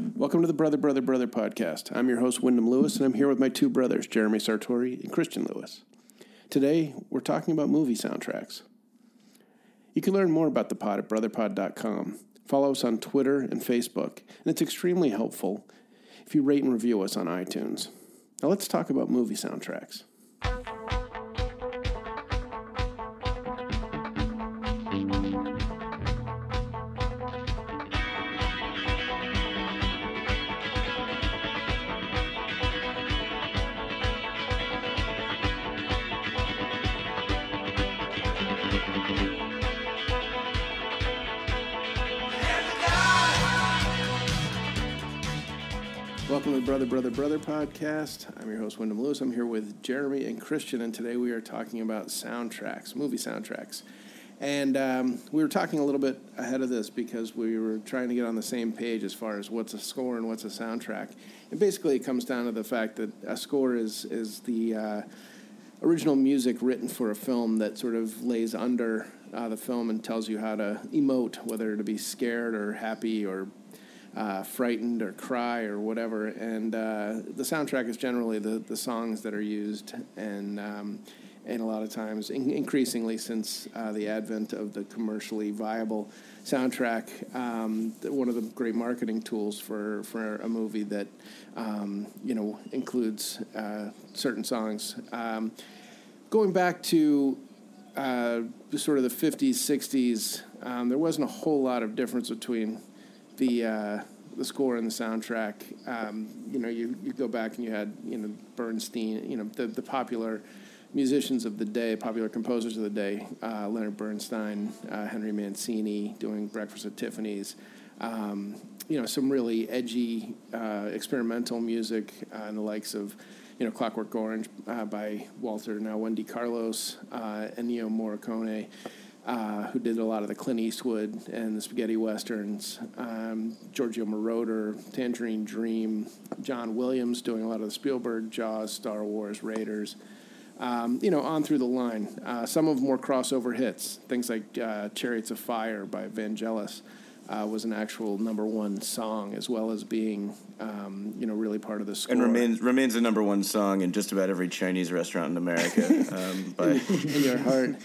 Welcome to the Brother, Brother, Brother podcast. I'm your host, Wyndham Lewis, and I'm here with my two brothers, Jeremy Sartori and Christian Lewis. Today, we're talking about movie soundtracks. You can learn more about the pod at brotherpod.com. Follow us on Twitter and Facebook, and it's extremely helpful if you rate and review us on iTunes. Now, let's talk about movie soundtracks. Brother, Brother, podcast. I'm your host, Wyndham Lewis. I'm here with Jeremy and Christian, and today we are talking about soundtracks, movie soundtracks. And um, we were talking a little bit ahead of this because we were trying to get on the same page as far as what's a score and what's a soundtrack. And basically, it comes down to the fact that a score is is the uh, original music written for a film that sort of lays under uh, the film and tells you how to emote, whether to be scared or happy or uh, frightened or cry or whatever. And uh, the soundtrack is generally the, the songs that are used, and um, and a lot of times, in- increasingly since uh, the advent of the commercially viable soundtrack, um, one of the great marketing tools for, for a movie that um, you know includes uh, certain songs. Um, going back to uh, sort of the 50s, 60s, um, there wasn't a whole lot of difference between the uh, the score and the soundtrack. Um, you know, you, you go back and you had you know Bernstein, you know the the popular musicians of the day, popular composers of the day, uh, Leonard Bernstein, uh, Henry Mancini doing Breakfast at Tiffany's. Um, you know, some really edgy uh, experimental music uh, and the likes of, you know, Clockwork Orange uh, by Walter, now Wendy Carlos, uh, Ennio Morricone uh, who did a lot of the Clint Eastwood and the spaghetti westerns, um, Giorgio Moroder, Tangerine Dream, John Williams doing a lot of the Spielberg, Jaws, Star Wars, Raiders. Um, you know, on through the line. Uh, some of more crossover hits, things like uh, "Chariots of Fire" by Vangelis, uh, was an actual number one song, as well as being, um, you know, really part of the score. and remains remains the number one song in just about every Chinese restaurant in America. um, by in your heart.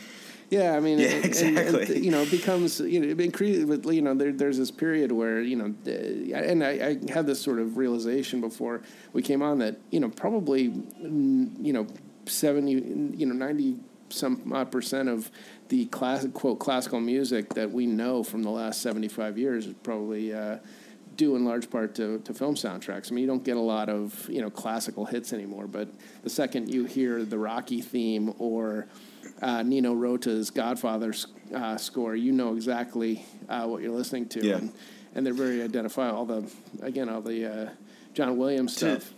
Yeah, I mean, Yeah, and- and- exactly. and, you know, it becomes you know, it increases. You know, there, there's this period where you know, uh, and I, I had this sort of realization before we came on that you know probably mm, you know seventy you know ninety some odd percent of the classic quote classical music that we know from the last seventy five years is probably. Uh, due in large part to, to film soundtracks. I mean, you don't get a lot of you know classical hits anymore, but the second you hear the Rocky theme or uh, Nino Rota's Godfather uh, score, you know exactly uh, what you're listening to, Yeah. and, and they're very identifiable. All the again, all the uh, John Williams To- stuff.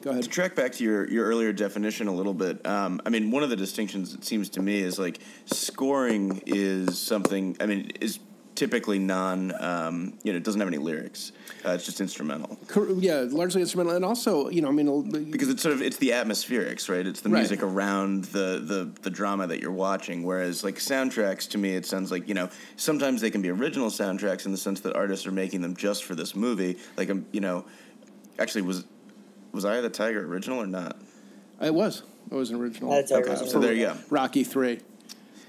Go ahead. to track back to your, your earlier definition a little bit, um, I mean, one of the distinctions it seems to me is like scoring is something. I mean, is typically non. Um, you know, it doesn't have any lyrics. Uh, it's just instrumental Yeah, largely instrumental, and also you know, I mean, because it's sort of it's the atmospherics, right? It's the Right. music around the, the the drama that you're watching. Whereas like soundtracks, to me, it sounds like you know sometimes they can be original soundtracks in the sense that artists are making them just for this movie. Like um, you know, actually was was I the Tiger original or not? it was it was an original. That's Okay, original. so there you go. Rocky three.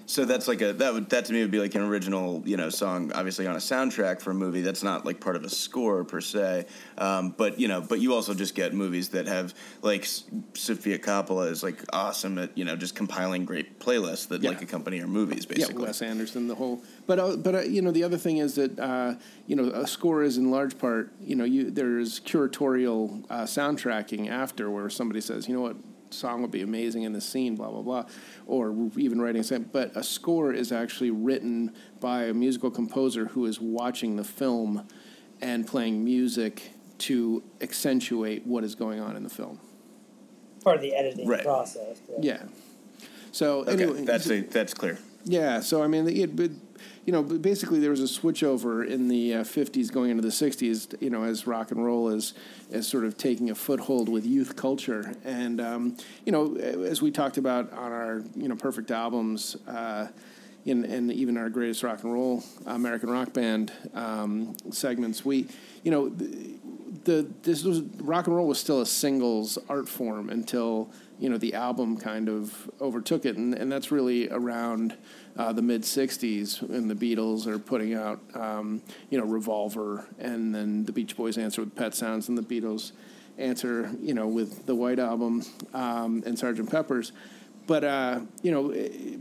So that's like a that would that to me would be like an original you know song obviously on a soundtrack for a movie that's not like part of a score per se, um, but you know but you also just get movies that have like S- Sofia Coppola is like awesome at you know just compiling great playlists that Yeah. like accompany her movies Yeah, basically. Wes Anderson, the whole. But uh, but uh, you know the other thing is that uh, you know a score is in large part you know you there's curatorial uh, soundtracking after where somebody says you know what song would be amazing in the scene blah blah blah, or even writing a song. But a score is actually written by a musical composer who is watching the film and playing music to accentuate what is going on in the film. part of the editing Right. process. Yeah. So Okay, anyway, that's a, that's clear. Yeah, so I mean, it, but, you know, basically there was a switchover in the uh, '50s going into the '60s. You know, as rock and roll is is sort of taking a foothold with youth culture, and um, you know, as we talked about on our you know perfect albums. Uh, in, and even our greatest rock and roll American rock band um, segments, we, you know, the, the this was rock and roll was still a singles art form until you know the album kind of overtook it, and, and that's really around uh, the mid '60s when the Beatles are putting out um, you know Revolver, and then the Beach Boys answer with Pet Sounds, and the Beatles answer you know with the White Album um, and Sgt. Pepper's. But uh, you know,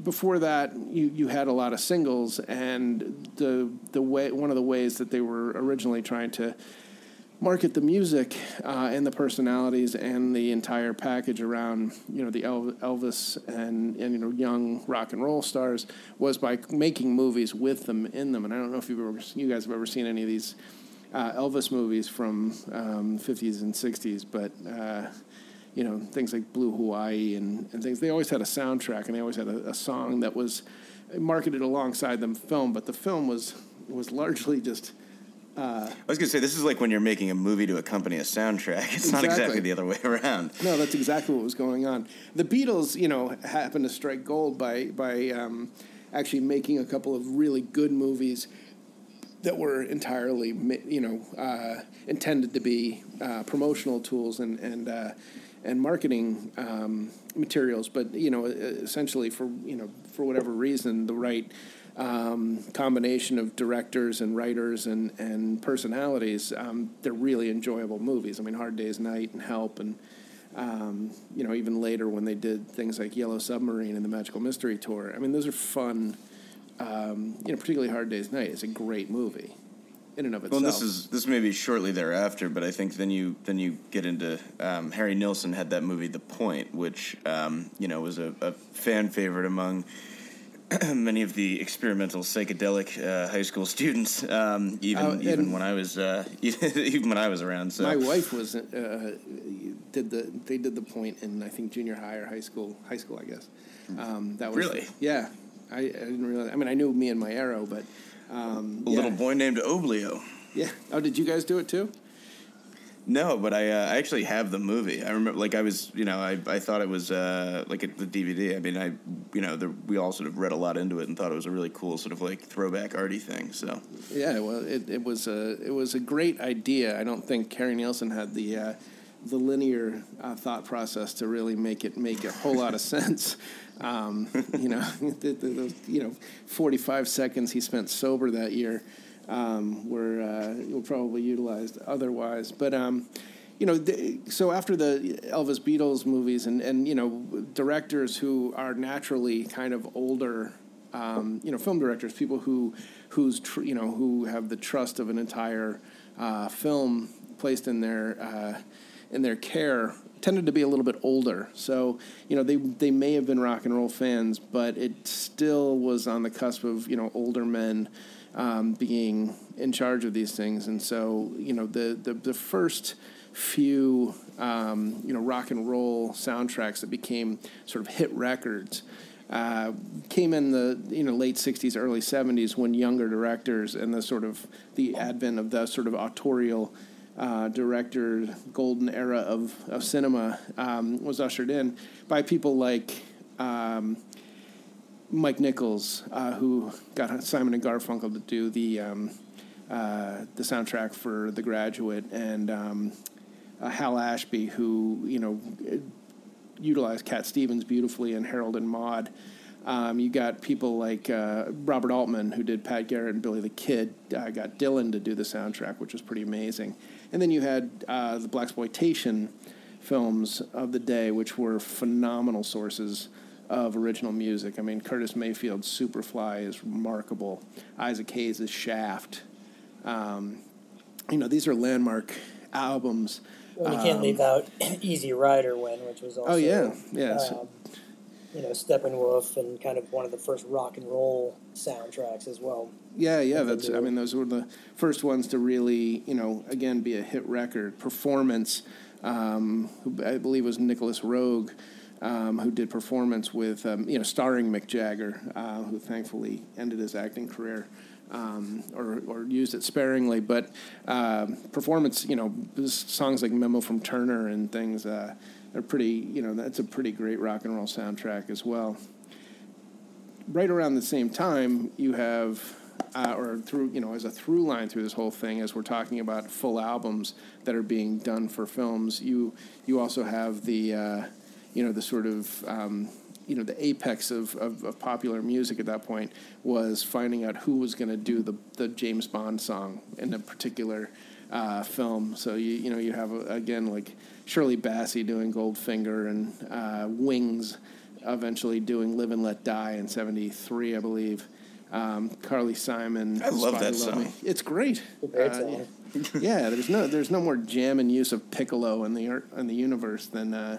before that, you, you had a lot of singles, and the the way one of the ways that they were originally trying to market the music uh, and the personalities and the entire package around you know the Elvis and, and you know young rock and roll stars was by making movies with them in them. And I don't know if you've ever, you guys have ever seen any of these uh, Elvis movies from um, 50s and 60s, but. Uh, you know things like Blue Hawaii and, and things. They always had a soundtrack and they always had a, a song that was marketed alongside the film, but the film was was largely just uh, I was gonna say this is like when you're making a movie to accompany a soundtrack. It's exactly. not exactly the other way around. No, that's exactly what was going on. The Beatles, you know, happened to strike gold by by um, actually making a couple of really good movies that were entirely, you know, uh, intended to be uh, promotional tools and and uh, and marketing um, materials. But you know, essentially for you know for whatever reason, the right um, combination of directors and writers and, and personalities, um, they're really enjoyable movies. I mean, Hard Day's Night and Help, and um, you know, even later when they did things like Yellow Submarine and the Magical Mystery Tour. I mean, those are fun. Um, you know, particularly Hard Day's Night is a great movie in and of itself. Well, this is this may be shortly thereafter, but I think then you then you get into um, Harry Nilsson had that movie The Point, which um, you know was a, a fan favorite among many of the experimental psychedelic uh, high school students, um, even uh, even when I was uh, even when I was around. So my wife was uh, did the they did the point in I think junior high or high school high school I guess. Um, that was really yeah. I, I, didn't realize. I mean, I knew me and my arrow, but um, a yeah. little boy named Oblio. Yeah. Oh, did you guys do it too? No, but I, uh, I actually have the movie. I remember, like, I was, you know, I, I thought it was uh, like a, the DVD. I mean, I, you know, the, we all sort of read a lot into it and thought it was a really cool sort of like throwback arty thing. So yeah, well, it, it was a it was a great idea. I don't think Harry Nilsson had the uh, the linear uh, thought process to really make it make a whole lot of sense. Um, you know, the, the, the, you know, forty five seconds he spent sober that year um, were uh, probably utilized otherwise. But um, you know, so after the Elvis Beatles movies and and you know directors who are naturally kind of older, um, you know, film directors, people who who's tr- you know who have the trust of an entire uh, film placed in their uh, in their care tended to be a little bit older. So, you know, they they may have been rock and roll fans, but it still was on the cusp of, you know, older men um, being in charge of these things. And so, you know, the, the, the first few, um, you know, rock and roll soundtracks that became sort of hit records uh, came in the you know late 60s early 70s when younger directors and the sort of the advent of the sort of autorial uh, director golden era of, of cinema um, was ushered in by people like um, Mike Nichols, uh, who got Simon and Garfunkel to do the um, uh, the soundtrack for The Graduate, and um, uh, Hal Ashby, who you know utilized Cat Stevens beautifully in Harold and Maude. Um, you got people like uh, Robert Altman, who did Pat Garrett and Billy the Kid. Uh, got Dylan to do the soundtrack, which was pretty amazing. And then you had uh, the blaxploitation films of the day, which were phenomenal sources of original music. I mean, Curtis Mayfield's Superfly is remarkable. Isaac Hayes' Shaft. Um, you know, these are landmark albums. Well, you can't um, leave out Easy Rider when, which was also. Oh yeah, yeah. Um, you know, Steppenwolf and kind of one of the first rock and roll soundtracks as well. Yeah, yeah. That's. I mean, those were the first ones to really, you know, again, be a hit record. Performance, um, who I believe was Nicolas Roeg um, who did performance with, um, you know, starring Mick Jagger, uh, who thankfully ended his acting career. Um, or, or used it sparingly, but uh, performance, you know, songs like "Memo from Turner" and things uh, are pretty, you know, that's a pretty great rock and roll soundtrack as well. right around the same time, you have, uh, or through, you know, as a through line through this whole thing, as we're talking about full albums that are being done for films, you you also have the, uh, you know, the sort of um, you know the apex of, of, of, popular music at that point was finding out who was going to do the, the James Bond song in a particular uh, film. So you you know you have again like Shirley Bassey doing Goldfinger and uh, Wings eventually doing Live and Let Die in '73, I believe. Um, Carly Simon. I love that song. Me. It's great. Great uh, yeah, there's no there's no more jam and use of piccolo in the in the universe than uh,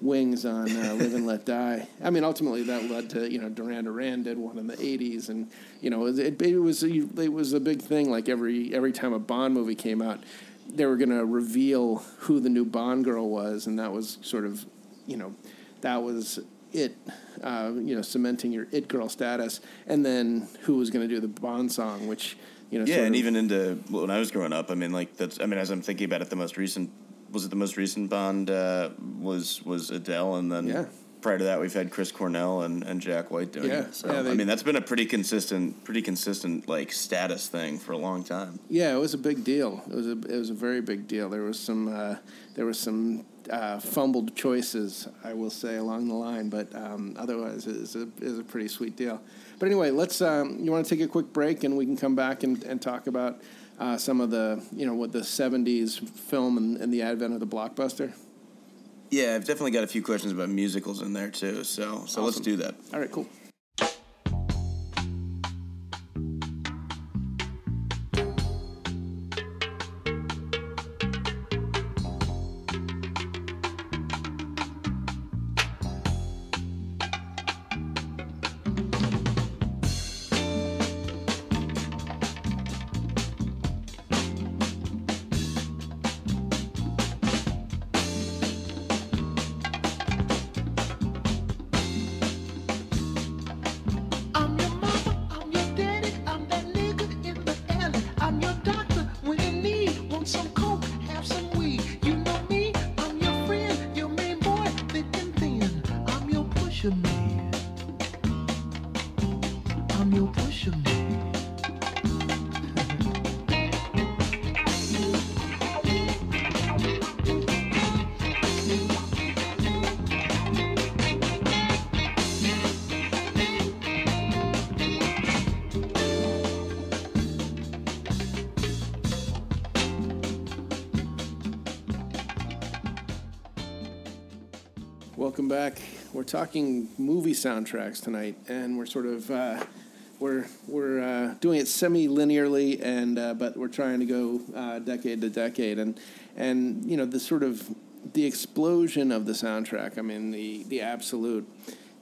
Wings on uh, Live and Let Die. I mean, ultimately that led to you know Duran Duran did one in the '80s, and you know it, it was a, it was a big thing. Like every every time a Bond movie came out, they were going to reveal who the new Bond girl was, and that was sort of you know that was it, uh, you know, cementing your it girl status, and then who was going to do the Bond song, which you know, yeah, and of, even into when I was growing up, I mean, like that's, I mean, as I'm thinking about it, the most recent was it the most recent Bond uh, was was Adele, and then yeah. prior to that, we've had Chris Cornell and, and Jack White doing yeah, it. So yeah, they, I mean, that's been a pretty consistent, pretty consistent like status thing for a long time. Yeah, it was a big deal. It was a it was a very big deal. There was some uh, there was some uh, fumbled choices, I will say, along the line. But um, otherwise, it is a, it is a pretty sweet deal. But anyway, let's. Um, you want to take a quick break, and we can come back and, and talk about uh, some of the, you know, what the '70s film and, and the advent of the blockbuster. Yeah, I've definitely got a few questions about musicals in there too. So, so awesome. let's do that. All right, cool. We're talking movie soundtracks tonight, and we're sort of uh, we're we're uh, doing it semi-linearly, and uh, but we're trying to go uh, decade to decade, and and you know the sort of the explosion of the soundtrack. I mean the the absolute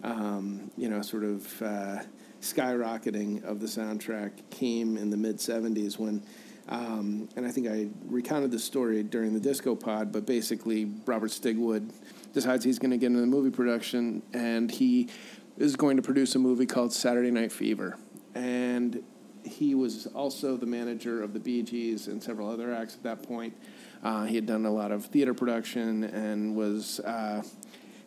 um, you know sort of uh, skyrocketing of the soundtrack came in the mid '70s when. Um, and I think I recounted the story during the disco pod, but basically Robert Stigwood decides he's going to get into the movie production, and he is going to produce a movie called Saturday Night Fever. And he was also the manager of the Bee Gees and several other acts at that point. Uh, he had done a lot of theater production and was uh,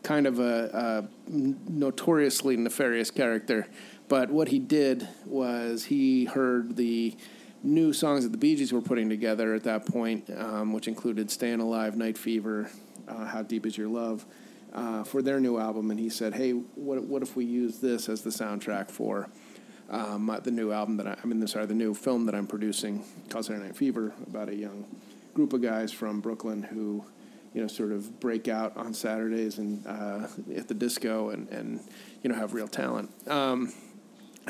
kind of a, a, notoriously nefarious character. But what he did was he heard the new songs that the Bee Gees were putting together at that point, um, which included "Staying Alive," "Night Fever," uh, "How Deep Is Your Love," uh, for their new album, and he said, "Hey, what what if we use this as the soundtrack for um, the new album that I, I mean, sorry, the new film that I'm producing called Saturday Night Fever about a young group of guys from Brooklyn who." You know, sort of break out on Saturdays and uh, at the disco, and, and you know have real talent. Um,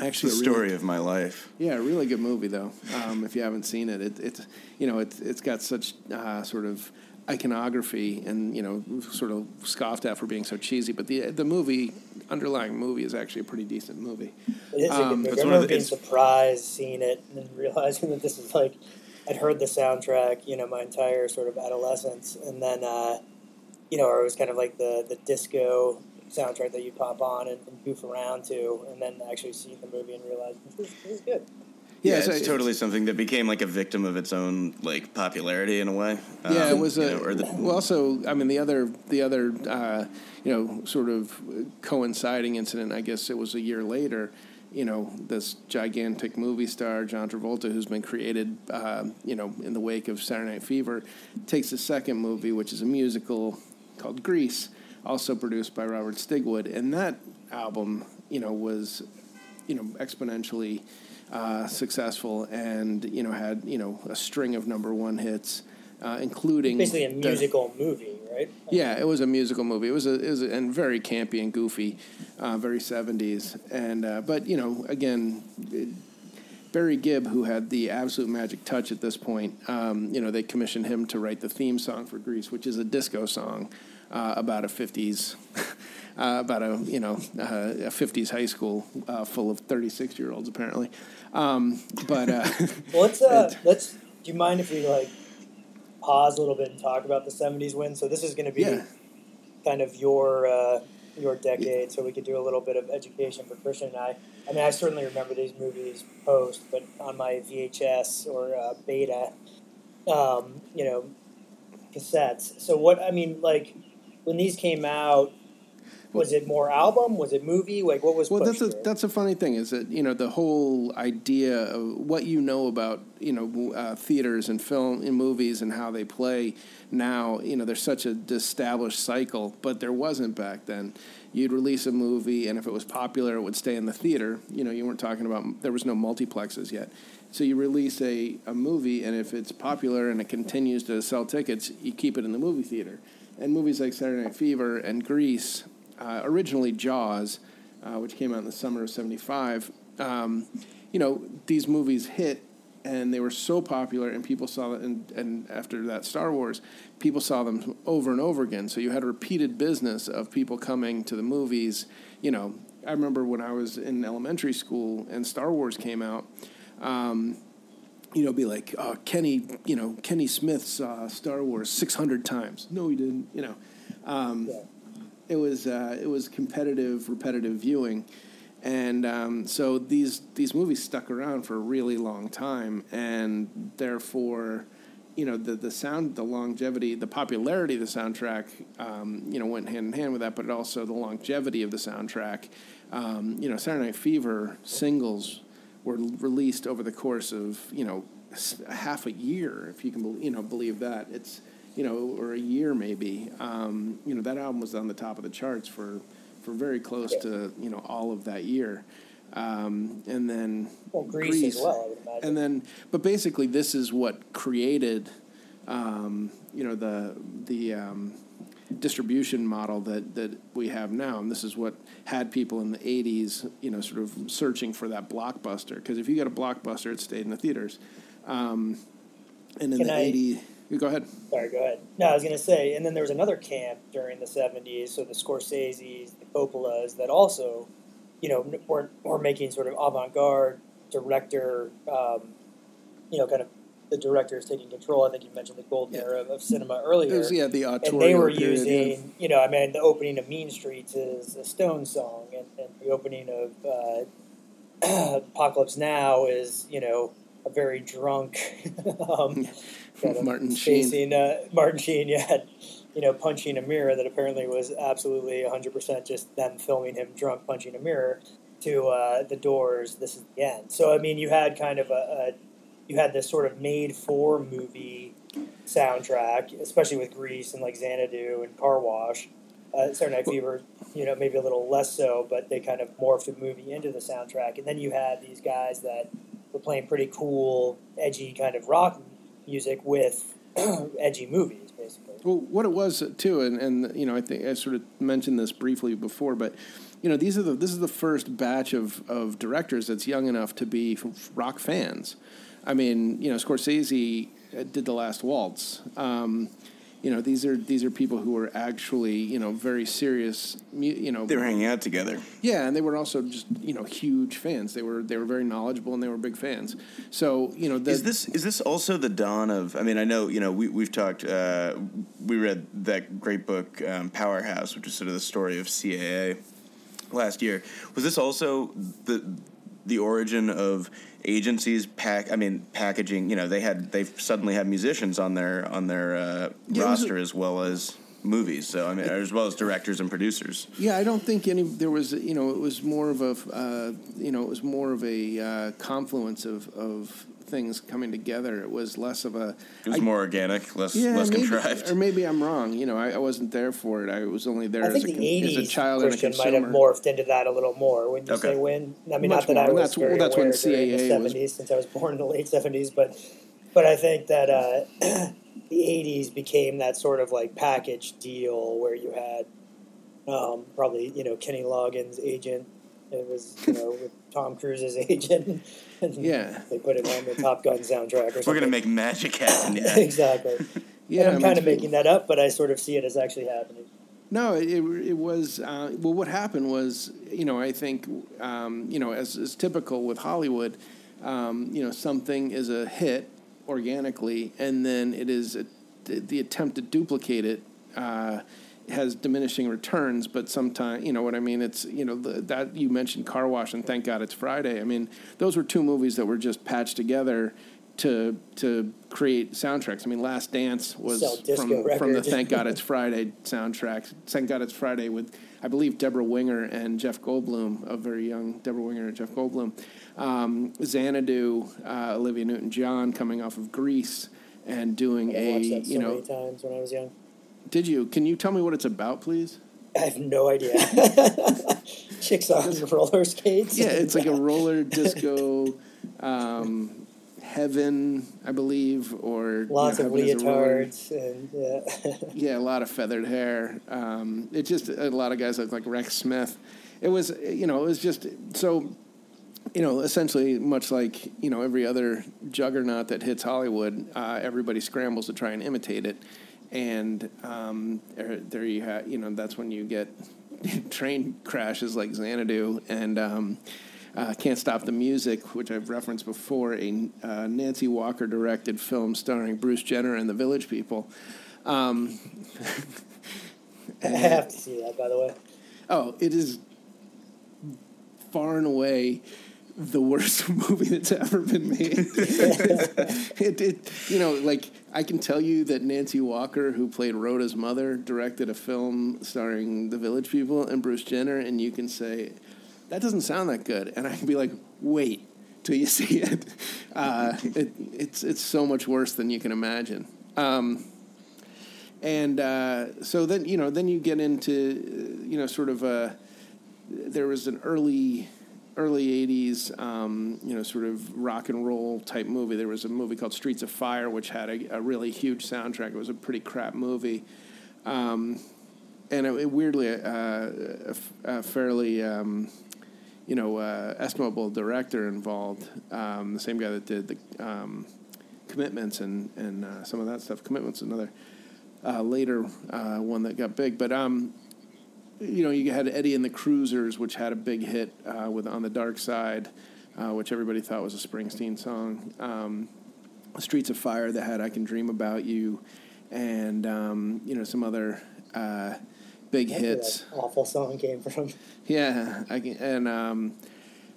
Actually, the story really, of my life. Yeah, a really good movie though. Um, if you haven't seen it, it, it's you know it's it's got such uh, sort of iconography and you know sort of scoffed at for being so cheesy but the the movie underlying movie is actually a pretty decent movie it is um, a good movie. I remember being surprised seeing it and realizing that this is like I'd heard the soundtrack you know my entire sort of adolescence and then uh, you know or it was kind of like the the disco soundtrack that you pop on and, and goof around to and then actually see the movie and realize this is, this is good yeah, yeah it's, totally something that became like a victim of its own like popularity in a way. Yeah, um, it was a. Know, the, well, also, I mean, the other the other uh, you know sort of coinciding incident. I guess it was a year later. you know, this gigantic movie star, John Travolta, who's been created, uh, you know, in the wake of Saturday Night Fever, takes a second movie, which is a musical called Grease, also produced by Robert Stigwood. And that album, you know, was, you know, exponentially uh, successful and, you know, had, you know, a string of number one hits, uh, including. Basically a musical the, movie right? Yeah, it was a musical movie. It was a, it was a, and very campy and goofy, uh, very seventies. And uh, but you know, again, it, Barry Gibb, who had the absolute magic touch at this point, um, you know, they commissioned him to write the theme song for Grease, which is a disco song uh, about a fifties. Uh, about a you know uh, a 50s high school uh, full of 36 year olds apparently um, but uh, well, let's uh, let's do you mind if we like pause a little bit and talk about the '70s win. So this is going to be yeah. kind of your uh, your decade, so we could do a little bit of education for Christian and I. I mean, I certainly remember these movies post, but on my VHS or uh, beta, um, you know, cassettes. So what I mean, like when these came out, was it more album? Was it movie? Like what was? Well, that's a that's a funny thing. Is that you know the whole idea of what you know about you know uh, theaters and film and movies and how they play now. You know, there's such a established cycle, but there wasn't back then. You'd release a movie, and if it was popular, it would stay in the theater. You know, you weren't talking about there was no multiplexes yet. So you release a, a movie, and if it's popular and it continues to sell tickets, you keep it in the movie theater. And movies like Saturday Night Fever and Grease uh, originally Jaws, uh, which came out in the summer of '75. Um, you know, these movies hit, and they were so popular, and people saw that. And, and after that, Star Wars, people saw them over and over again. So you had a repeated business of people coming to the movies. You know, I remember when I was in elementary school and Star Wars came out. Um, you know, be like, oh, Kenny, you know, Kenny Smith saw Star Wars 600 times. No, he didn't, you know. Um, yeah it was uh, it was competitive, repetitive viewing, and um, so these these movies stuck around for a really long time, and therefore, you know, the the sound, the longevity, the popularity of the soundtrack, um, you know, went hand in hand with that, but also the longevity of the soundtrack. Um, you know, Saturday Night Fever singles were released over the course of you know half a year, if you can you know believe that. It's you know, or a year maybe. Um, you know, that album was on the top of the charts for for very close to you know all of that year. Um, and then well, Grease, as well, And then, but basically, this is what created, um, you know, the the um, distribution model that that we have now, and this is what had people in the '80s, you know, sort of searching for that blockbuster. Because if you got a blockbuster, it stayed in the theaters. Um, and in Can the I, '80s you go ahead. Sorry, go ahead. No, I was going to say, and then there was another camp during the 70s, so the Scorseses, the Coppolas, that also, you know, were, were making sort of avant garde director, um, you know, kind of the directors taking control. I think you mentioned the golden yeah. era of, of, cinema earlier. Was, yeah, the And they were period, using, yeah. you know, I mean, the opening of Mean Streets is a Stone song, and, and the opening of uh, Apocalypse Now is, you know, a very drunk um, Martin Sheen. Uh, Martin Sheen, yeah, you know, punching a mirror that apparently was absolutely 100% just them filming him drunk punching a mirror to uh, the Doors. This is the end. So I mean, you had kind of a, a you had this sort of made for movie soundtrack, especially with Grease and like Xanadu and Car Wash. Uh, Saturday Night Fever, you know, maybe a little less so, but they kind of morphed the movie into the soundtrack. And then you had these guys that were playing pretty cool, edgy kind of rock music with edgy movies, basically. Well, what it was too, and, and you know, I think I sort of mentioned this briefly before, but you know, these are the this is the first batch of of directors that's young enough to be rock fans. I mean, you know, Scorsese did the Last Waltz. Um, you know these are these are people who are actually you know very serious you know. They were hanging out together. Yeah and they were also just you know huge fans. They were they were very knowledgeable and they were big fans. So you know the, is this is this also the dawn of i mean i know you know we, we've talked uh, we read that great book um, powerhouse which is sort of the story of caa last year. Was this also the the origin of agencies pack i mean packaging you know they had they suddenly had musicians on their on their uh, yeah, roster a, as well as movies. So I mean, as well as directors and producers. Yeah, I don't think any. There was, you know, it was more of a, uh, you know, it was more of a uh, confluence of of things coming together. It was less of a. It was I, more organic, less yeah, less maybe, contrived. Or maybe I'm wrong. You know, I, I, wasn't there for it. I was only there I as, a, as a child Christian and a consumer. might have morphed into that a little more. When you okay. say when, I mean, Much not that more. I was that's, very well, that's aware when CAA the '70s, was... since I was born in the late '70s, but but I think that uh, the '80s became that sort of like package deal where you had um, probably you know Kenny Loggins' agent. It was you know with Tom Cruise's agent. yeah, they put it on the Top Gun soundtrack. Or something. We're gonna make magic happen. Yeah, exactly. yeah, and I'm I mean, kind of making that up, but I sort of see it as actually happening. No, it, it was uh, well. What happened was, you know, I think, um, you know, as is typical with Hollywood, um, you know, something is a hit organically, and then it is a, the attempt to duplicate it. Uh, has diminishing returns, but sometimes you know what I mean. It's you know the, that you mentioned Car Wash and Thank God It's Friday. I mean, those were two movies that were just patched together to to create soundtracks. I mean, Last Dance was from from the Thank God It's Friday soundtrack. Thank God It's Friday with I believe Debra Winger and Jeff Goldblum, a very young Debra Winger and Jeff Goldblum. Um, Xanadu, uh, Olivia Newton John coming off of Grease and doing a you know times when I was young. Did you? Can you tell me what it's about, please? I have no idea. Chicks on roller skates. Yeah, it's like a roller disco um, heaven, I believe, or lots you know, of leotards and yeah. yeah, a lot of feathered hair. Um, it just a lot of guys look like Rex Smith. It was, you know, it was just so. You know, essentially, much like you know every other juggernaut that hits Hollywood, uh, everybody scrambles to try and imitate it and um, there, there, you have you know that's when you get train crashes like Xanadu and um, uh, Can't Stop the Music, which I've referenced before, a uh, Nancy Walker directed film starring Bruce Jenner and the Village People. Um, I have to see that, by the way. Oh, it is far and away the worst movie that's ever been made. it, it, you know, like I can tell you that Nancy Walker, who played Rhoda's mother, directed a film starring the Village People and Bruce Jenner, and you can say that doesn't sound that good, and I can be like, wait till you see it. Uh, it it's it's so much worse than you can imagine. Um, and uh, so then you know then you get into you know sort of a there was an early early 80s, um, you know, sort of rock and roll type movie. There was a movie called Streets of Fire, which had a, a really huge soundtrack. It was a pretty crap movie. Um, and it, it weirdly, uh, a, fairly, um, you know, uh, estimable director involved. Um, the same guy that did the um, Commitments and, and uh, some of that stuff. Commitments, another uh, later uh, one that got big. But um, you know, you had Eddie and the Cruisers, which had a big hit uh, with "On the Dark Side," uh, which everybody thought was a Springsteen song. Um, Streets of Fire that had "I Can Dream About You," and um, you know some other uh, big That's hits. awful song came from. Yeah, I can, and um,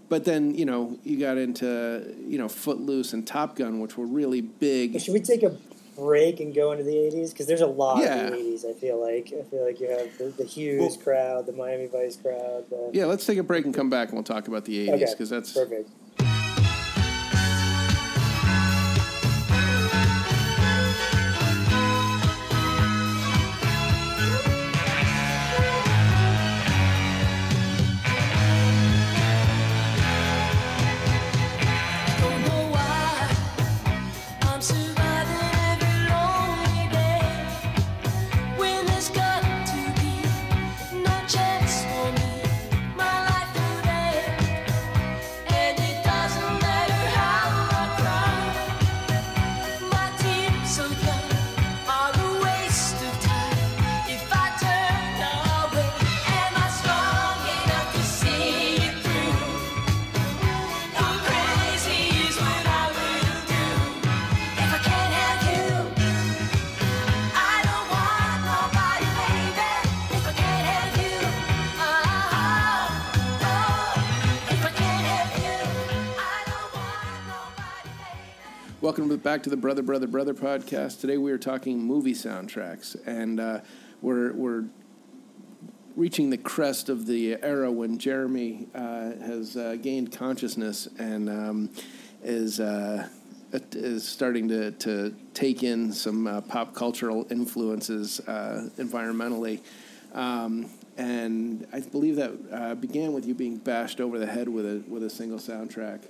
but then you know you got into you know Footloose and Top Gun, which were really big. Should we take a break and go into the 80s? Because there's a lot yeah. of the 80s, I feel like. I feel like you have the, the Hughes well, crowd, the Miami Vice crowd. The... Yeah, let's take a break and come back and we'll talk about the 80s because okay. that's. Perfect. Back to the Brother, Brother, Brother podcast. Today we are talking movie soundtracks. And uh, we're we're reaching the crest of the era when Jeremy uh, has uh, gained consciousness and um, is uh, is starting to, to take in some uh, pop cultural influences uh, environmentally. Um, and I believe that began with you being bashed over the head with a with a single soundtrack.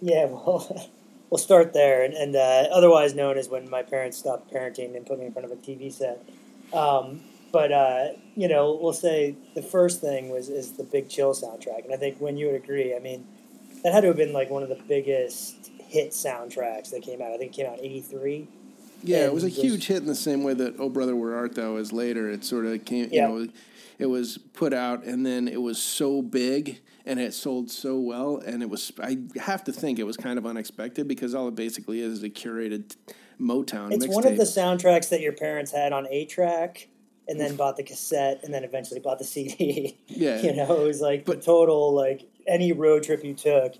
Yeah, well, we'll start there, and, and otherwise known as when my parents stopped parenting and put me in front of a TV set. Um, but uh, you know, we'll say the first thing was is the Big Chill soundtrack, and I think when you would agree, I mean, that had to have been like one of the biggest hit soundtracks that came out. I think it came out in '83. Yeah, it was a huge hit in the same way that "Oh Brother Where Art Thou" is later. It sort of came, you know, it was put out, and then it was so big and it sold so well, and it was. I have to think it was kind of unexpected because all it basically is is a curated Motown. It's one of the soundtracks that your parents had on a track and then bought the cassette and then eventually bought the CD. Yeah. you know, it was like but, the total like any road trip you took,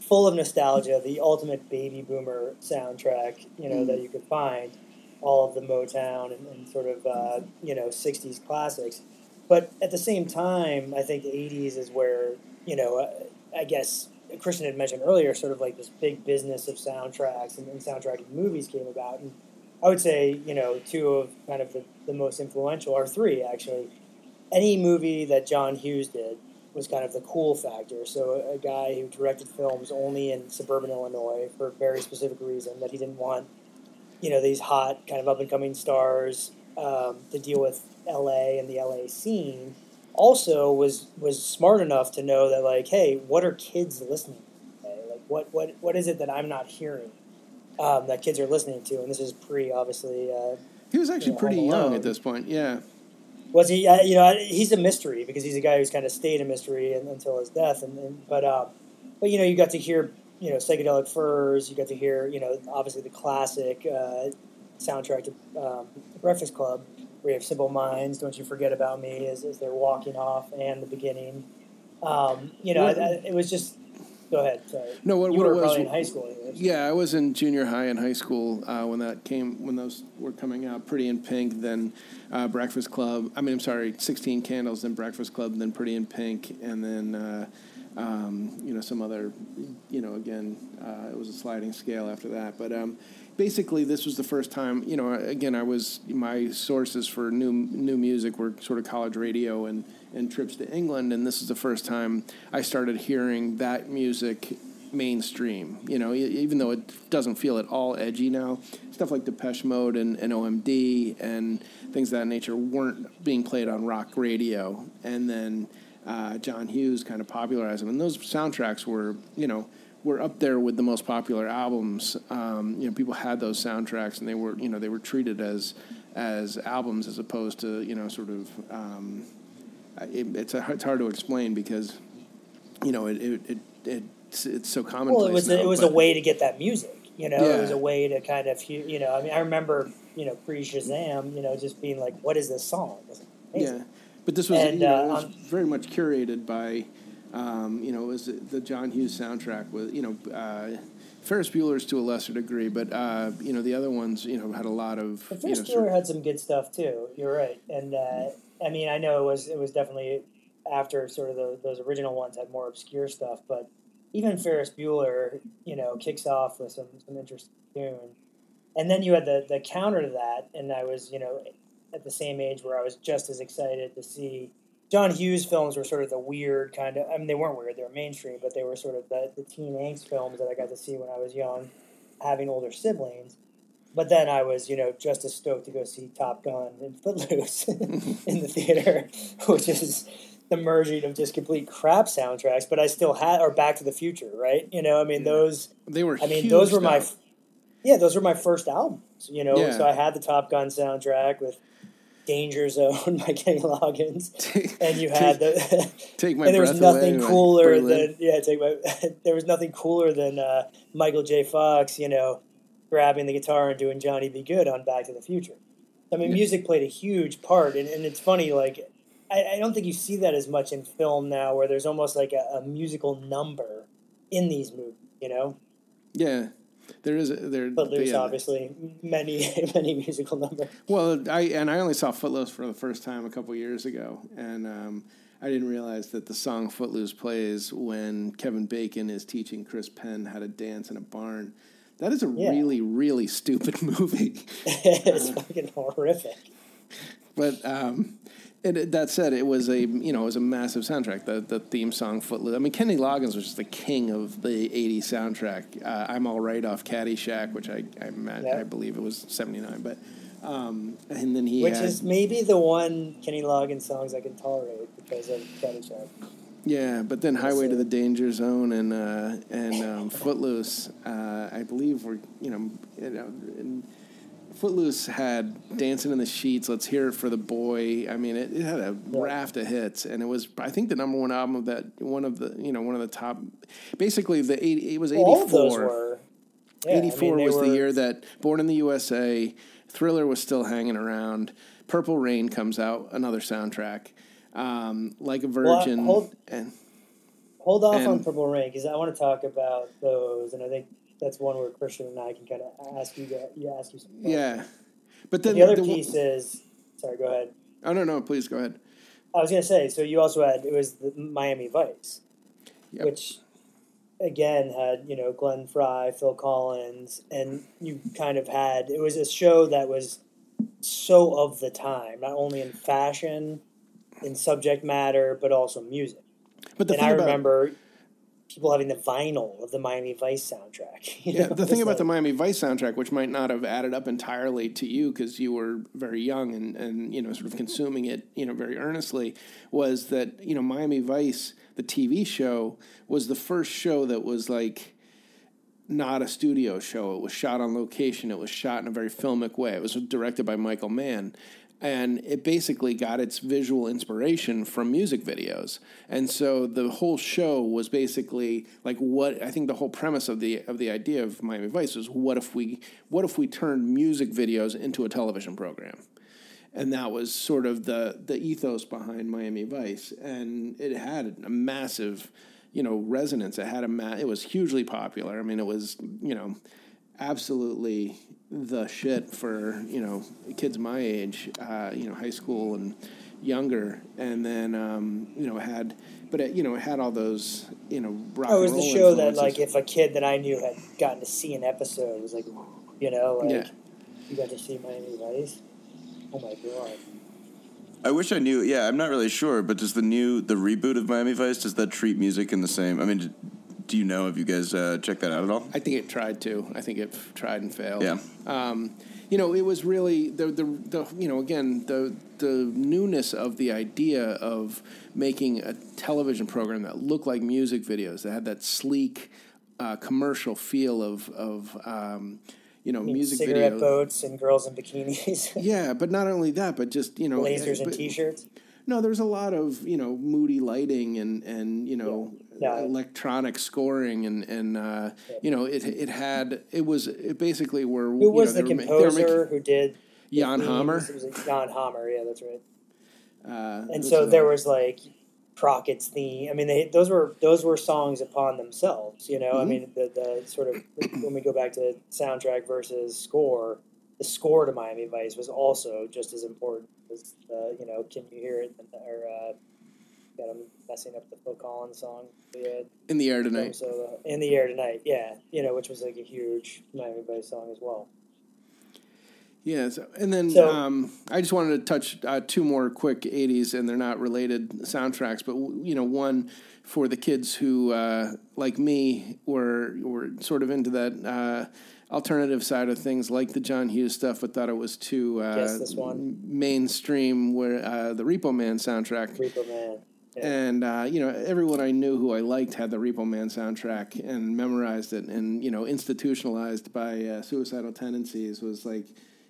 full of nostalgia, the ultimate baby boomer soundtrack, you know, mm. that you could find, all of the Motown and, and sort of uh, you know '60s classics. But at the same time, I think the '80s is where you know, uh, I guess Christian had mentioned earlier, sort of like this big business of soundtracks and, and soundtracking movies came about, and I would say, you know, two of kind of the, the most influential, or three actually. Any movie that John Hughes did was kind of the cool factor. So a, a guy who directed films only in suburban Illinois for a very specific reason that he didn't want, you know, these hot kind of up and coming stars um, to deal with L.A. and the L.A. scene. Also, was was smart enough to know that like, hey, what are kids listening? To? Like, what what what is it that I'm not hearing? um, that kids are listening to, and this is pre obviously. Uh, he was actually you know, pretty young at this point. Yeah. Was he? Uh, you know, he's a mystery because he's a guy who's kind of stayed a mystery until his death. And, and but uh, but you know, you got to hear you know psychedelic furs. You got to hear you know obviously the classic uh, soundtrack to um, Breakfast Club, you have Simple Minds, Don't You Forget About Me, as, as they're walking off, and the beginning. Um, you know, it was just Go ahead. Sorry. No, what, what were it was? in high school. Yeah, I was in junior high and high school uh, when that came when those were coming out. Pretty in Pink, then uh, Breakfast Club. I mean, I'm sorry, Sixteen Candles, then Breakfast Club, then Pretty in Pink, and then. Uh, um, you know, some other, you know, again, uh, it was a sliding scale after that. But um, basically, this was the first time, you know, again, I was, my sources for new new music were sort of college radio and and trips to England, and this is the first time I started hearing that music mainstream. You know, even though it doesn't feel at all edgy now, stuff like Depeche Mode and, and OMD and things of that nature weren't being played on rock radio. And then uh, John Hughes kind of popularized them, and those soundtracks were, you know, were up there with the most popular albums. Um, you know, people had those soundtracks, and they were, you know, they were treated as as albums as opposed to, you know, sort of. Um, it, it's, a, it's hard to explain because you know it it, it, it's it's so commonplace. Well, it was now, a, it was but, a way to get that music. You know, yeah. it was a way to kind of you know. I mean, I remember you know pre Shazam, you know, just being like, "What is this song?" Yeah, but this was, and, you know, uh, was very much curated by. Um, you know, it was the John Hughes soundtrack with you know uh, Ferris Bueller's to a lesser degree, but uh, you know the other ones you know had a lot of. Ferris you know, Bueller sort had some good stuff too. You're right, and uh, I mean, I know it was it was definitely after sort of the, those original ones had more obscure stuff, but even Ferris Bueller, you know, kicks off with some some interesting tune, and then you had the the counter to that, and I was you know at the same age where I was just as excited to see. John Hughes films were sort of the weird kind of. I mean, they weren't weird; they were mainstream, but they were sort of the, the teen angst films that I got to see when I was young, having older siblings. But then I was, you know, just as stoked to go see Top Gun and Footloose in the theater, which is the merging of just complete crap soundtracks. But I still had, or Back to the Future, right? You know, I mean, those they were. I mean, those were my, yeah, those were my first albums. You know, yeah. so I had the Top Gun soundtrack with Danger Zone by Kenny Loggins, and you had the take my and there was nothing cooler than yeah, take my there was nothing cooler than uh, Michael J. Fox, you know, grabbing the guitar and doing Johnny B. Goode on Back to the Future. I mean, music played a huge part, and, and it's funny, like, I, I, don't think you see that as much in film now, where there's almost like a, a musical number in these movies, you know? Yeah. There is a, there. Footloose, obviously, many many musical numbers. Well, I and I only saw Footloose for the first time a couple years ago, and um, I didn't realize that the song Footloose plays when Kevin Bacon is teaching Chris Penn how to dance in a barn. That is a yeah. really, really stupid movie. it's uh, fucking horrific. But um, it, that said, it was a you know it was a massive soundtrack. The the theme song Footloose. I mean, Kenny Loggins was just the king of the '80s soundtrack. Uh, I'm all right off Caddyshack, which I I, yep. I believe it was '79, but. Um, and then he which had, is maybe the one Kenny Loggins songs I can tolerate because of Caddyshack. Yeah, but then Highway to the Danger Zone and uh, and um, Footloose, uh, I believe were you know, you know Footloose had Dancing in the Sheets, Let's Hear It for the Boy. I mean, it, it had a yeah. raft of hits, and it was I think the number one album of that one of the you know one of the top. Basically, the 80, it was eighty four. Yeah, 84 I mean, was were... the year that Born in the USA, Thriller was still hanging around. Purple Rain comes out, another soundtrack um, like a virgin. Well, hold, and hold off and, on Purple Rain because I want to talk about those, and I think that's one where Christian and I can kind of ask you, you ask you. Some yeah, but then the other the, piece is sorry. Go ahead. Oh no, no, please go ahead. I was going to say, so you also had it was the Miami Vice, yep. which again had you know Glenn Frey, Phil Collins, and you kind of had it was a show that was so of the time, not only in fashion in subject matter, but also music. But the and I remember people having the vinyl of the Miami Vice soundtrack. yeah, know? the thing about like, the Miami Vice soundtrack, which might not have added up entirely to you because you were very young and, and you know sort of consuming it you know very earnestly, was that you know Miami Vice, the TV show, was the first show that was like not a studio show. It was shot on location. It was shot in a very filmic way. It was directed by Michael Mann and it basically got its visual inspiration from music videos. And so the whole show was basically like what i think the whole premise of the of the idea of miami vice was what if we what if we turned music videos into a television program? And that was sort of the the ethos behind miami vice. And it had a massive you know resonance. It had a ma- it was hugely popular. I mean it was you know absolutely the shit for you know kids my age, uh, you know, high school and younger, and then um, you know had, but it, you know it had all those you know rock. Oh, it was the show that like if a kid that I knew had gotten to see an episode, it was like, you know, like yeah. you got to see Miami Vice. Oh my god. I wish I knew. Yeah, I'm not really sure, but does the new the reboot of Miami Vice does that treat music in the same? I mean, do you know? Have you guys uh, checked that out at all? I think it tried to. I think it tried and failed. Yeah. Um, you know, it was really the, the the you know again the the newness of the idea of making a television program that looked like music videos that had that sleek uh, commercial feel of of um, you know, music cigarette videos. boats and girls in bikinis. yeah, but not only that, but just you know, lasers and t-shirts. No, there's a lot of you know moody lighting and and you know yeah. Yeah. electronic scoring and and uh, yeah. you know it it had it was it basically were who was know, the composer who did Jan Hammer? It was Jan Hammer, yeah, that's right. Uh, and so there was like Crockett's theme. I mean, they, those were those were songs upon themselves. You know, mm-hmm. I mean, the the sort of when we go back to soundtrack versus score, the score to Miami Vice was also just as important as the you know, can you hear it? Or uh, got him messing up the Phil Collins song. In the air tonight. So in the air tonight, yeah, you know, which was like a huge Miami Vice song as well. Yeah, so, and then so, um, I just wanted to touch uh, two more quick '80s, and they're not related soundtracks, but you know, one for the kids who, uh, like me, were were sort of into that uh, alternative side of things, like the John Hughes stuff, but thought it was too uh, mainstream. Where uh, the Repo Man soundtrack, Repo Man. Yeah. And uh, you know, everyone I knew who I liked had the Repo Man soundtrack and memorized it, and you know, institutionalized by uh, Suicidal Tendencies was like,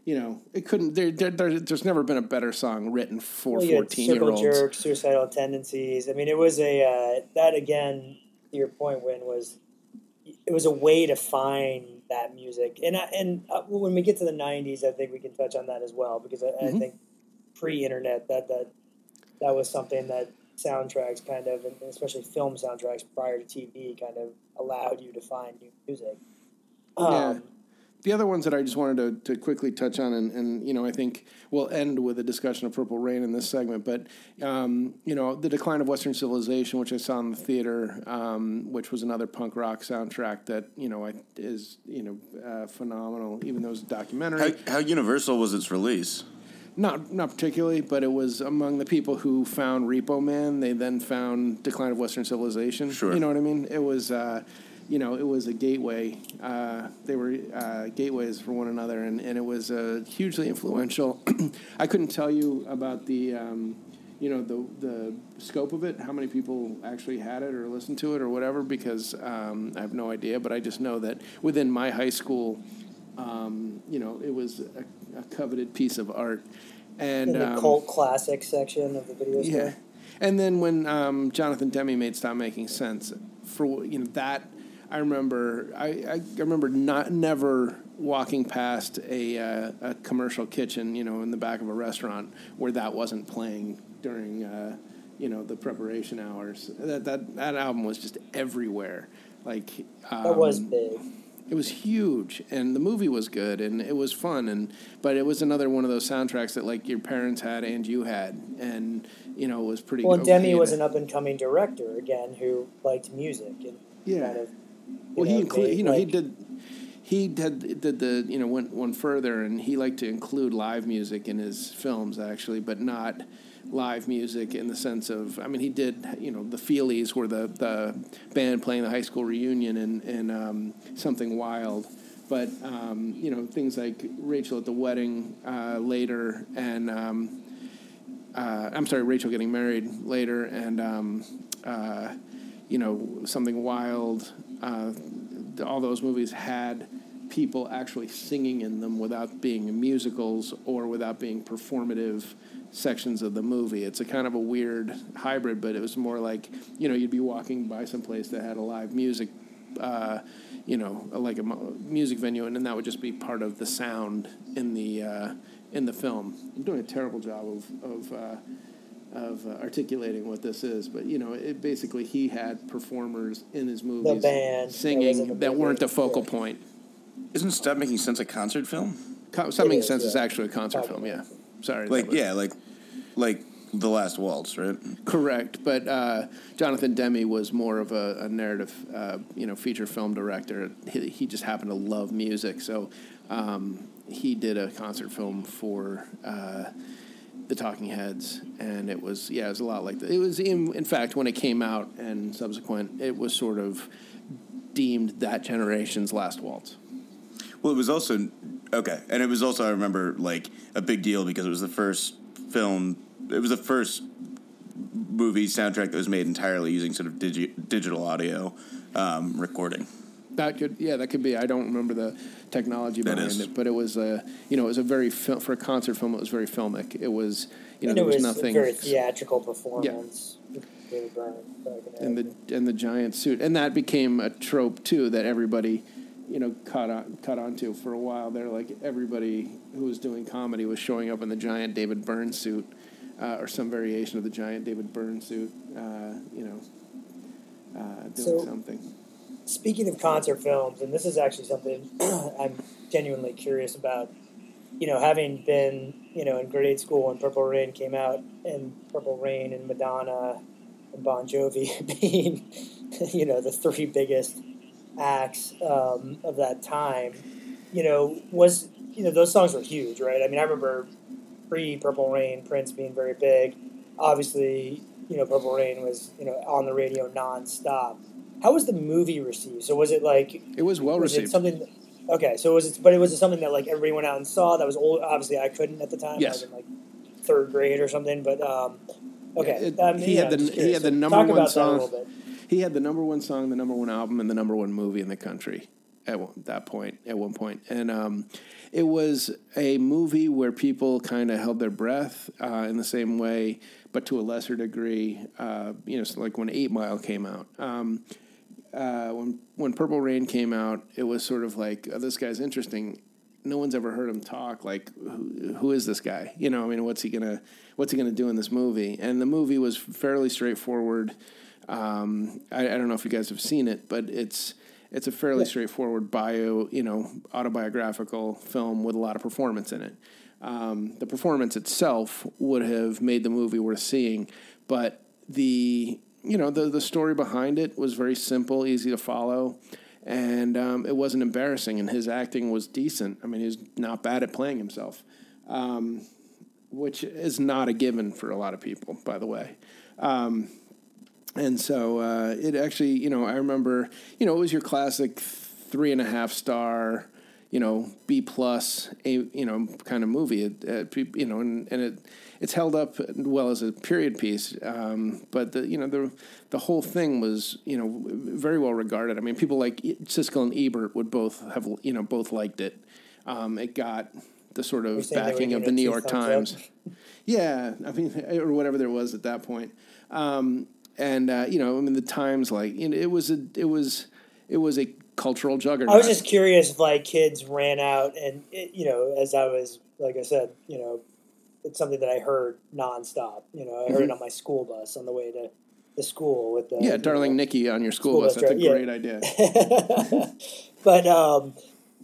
you know, it couldn't. There, there, there's never been a better song written for well, fourteen year olds. Jerk, Suicidal Tendencies. I mean, it was a uh, that again. Your point, when was it was a way to find that music. And I, and uh, when we get to the '90s, I think we can touch on that as well because I, mm-hmm. I think pre-internet that that that was something that soundtracks kind of, and especially film soundtracks prior to TV, kind of allowed you to find new music. Um, yeah. The other ones that I just wanted to, to quickly touch on, and, and you know, I think we'll end with a discussion of Purple Rain in this segment. But um, you know, the decline of Western civilization, which I saw in the theater, um, which was another punk rock soundtrack that you know is you know uh, phenomenal, even though it's a documentary. How, how universal was its release? Not not particularly, but it was among the people who found Repo Man. They then found Decline of Western Civilization. Sure. You know what I mean? It was. Uh, you know, it was a gateway. Uh, they were uh, gateways for one another, and, and it was uh, hugely influential. I couldn't tell you about the, um, you know, the the scope of it, how many people actually had it or listened to it or whatever, because um, I have no idea. But I just know that within my high school, um, you know, it was a, a, coveted piece of art. And in the um, cult classic section of the video store. yeah, and then when um, Jonathan Demme made "Stop Making Sense," for you know that I remember I, I remember not never walking past a, uh, a commercial kitchen, you know, in the back of a restaurant where that wasn't playing during, uh, you know, the preparation hours. That that that album was just everywhere. Like um, That was big. It was huge, and the movie was good, and it was fun, and but it was another one of those soundtracks that like your parents had and you had, and you know it was pretty. Well, okay Demme was an up and coming director again who liked music and Yeah. kind of. Well, he know, include, made, you know, he did, he did did the you know went one further, and he liked to include live music in his films actually, but not live music in the sense of I mean he did you know the Feelies were the the band playing the high school reunion and and um, something wild. But um, you know things like Rachel at the wedding uh, later, and um, uh, I'm sorry, Rachel getting married later, and um, uh, you know something wild. Uh, all those movies had people actually singing in them without being musicals or without being performative sections of the movie. It's a kind of a weird hybrid, but it was more like you know you'd be walking by some place that had a live music. Uh, you know, like a music venue, and then that would just be part of the sound in the uh, in the film. I'm doing a terrible job of of uh, of uh, articulating what this is, but you know, it basically he had performers in his movies band that was in singing that, weren't the focal yeah. point. Isn't Stop Making Sense a concert film? Co- Making is, sense is actually a concert Talking film. Yeah, about sorry. Like was- yeah, like like The Last Waltz, right? Correct, but uh, Jonathan Demme was more of a, a narrative, uh, you know, feature film director. He, he just happened to love music, so um, he did a concert film for uh, the Talking Heads, and it was yeah, it was a lot like that. It was in, in fact when it came out and subsequent, it was sort of deemed that generation's last waltz. Well, it was also okay, and it was also I remember like a big deal because it was the first film. It was the first movie soundtrack that was made entirely using sort of digi- digital audio um, recording. That could, yeah, that could be. I don't remember the technology behind it, but it was a, you know, it was a very fil- for a concert film. It was very filmic. It was, you know, and there it was, was nothing. a very theatrical performance. with David Byrne in and the and the giant suit, and that became a trope too that everybody, you know, caught on caught onto for a while. There, like everybody who was doing comedy was showing up in the giant David Byrne suit, uh, or some variation of the giant David Byrne suit. Uh, you know, uh, doing So- something. Speaking of concert films, and this is actually something I'm genuinely curious about. You know, having been you know in grade school when Purple Rain came out, and Purple Rain and Madonna and Bon Jovi being you know the three biggest acts um, of that time. You know, was you know those songs were huge, right? I mean, I remember pre Purple Rain, Prince being very big. Obviously, you know, Purple Rain was you know on the radio nonstop. How was the movie received? So was it like It was well was received. it something? Okay, so was it? But it was something that like everybody went out and saw. That was old. Obviously, I couldn't at the time. Yes. I was in like third grade or something. But um, okay, It- I mean, he had the- he had the number one song. He had the number one song, the number one album, and the number one movie in the country at one, that point. At one point, and um, it was a movie where people kind of held their breath uh, in the same way, but to a lesser degree. Uh, you know, so like when Eight Mile came out. Um, uh, when when Purple Rain came out, it was sort of like oh, this guy's interesting. No one's ever heard him talk. Like, who, who is this guy? You know, I mean, what's he gonna what's he gonna do in this movie? And the movie was fairly straightforward. Um, I, I don't know if you guys have seen it, but it's It's a fairly yeah. straightforward bio, you know, autobiographical film with a lot of performance in it. Um, the performance itself would have made the movie worth seeing, but the you know the the story behind it was very simple, easy to follow, and um, it wasn't embarrassing. And his acting was decent. I mean, he's not bad at playing himself, um, which is not a given for a lot of people, by the way. Um, and so uh, it actually, you know, I remember, you know, it was your classic three and a half star, you know, B plus, a you know, kind of movie. It, it, you know, and, and it it's held up well as a period piece. Um, but the you know the the whole thing was you know very well regarded. I mean, people like Siskel and Ebert would both have you know both liked it. Um, it got the sort of backing of the New York Times. yeah, I mean, or whatever there was at that point. Um, and uh, you know, I mean, the Times like you know, it was a it was it was a cultural juggernaut. I was just curious if like kids ran out and it, you know, as I was like I said, you know, it's something that I heard nonstop. You know, I heard mm-hmm. it on my school bus on the way to the school with the yeah, darling know, Nikki on your school, school bus. bus. That's a yeah. great idea. but um,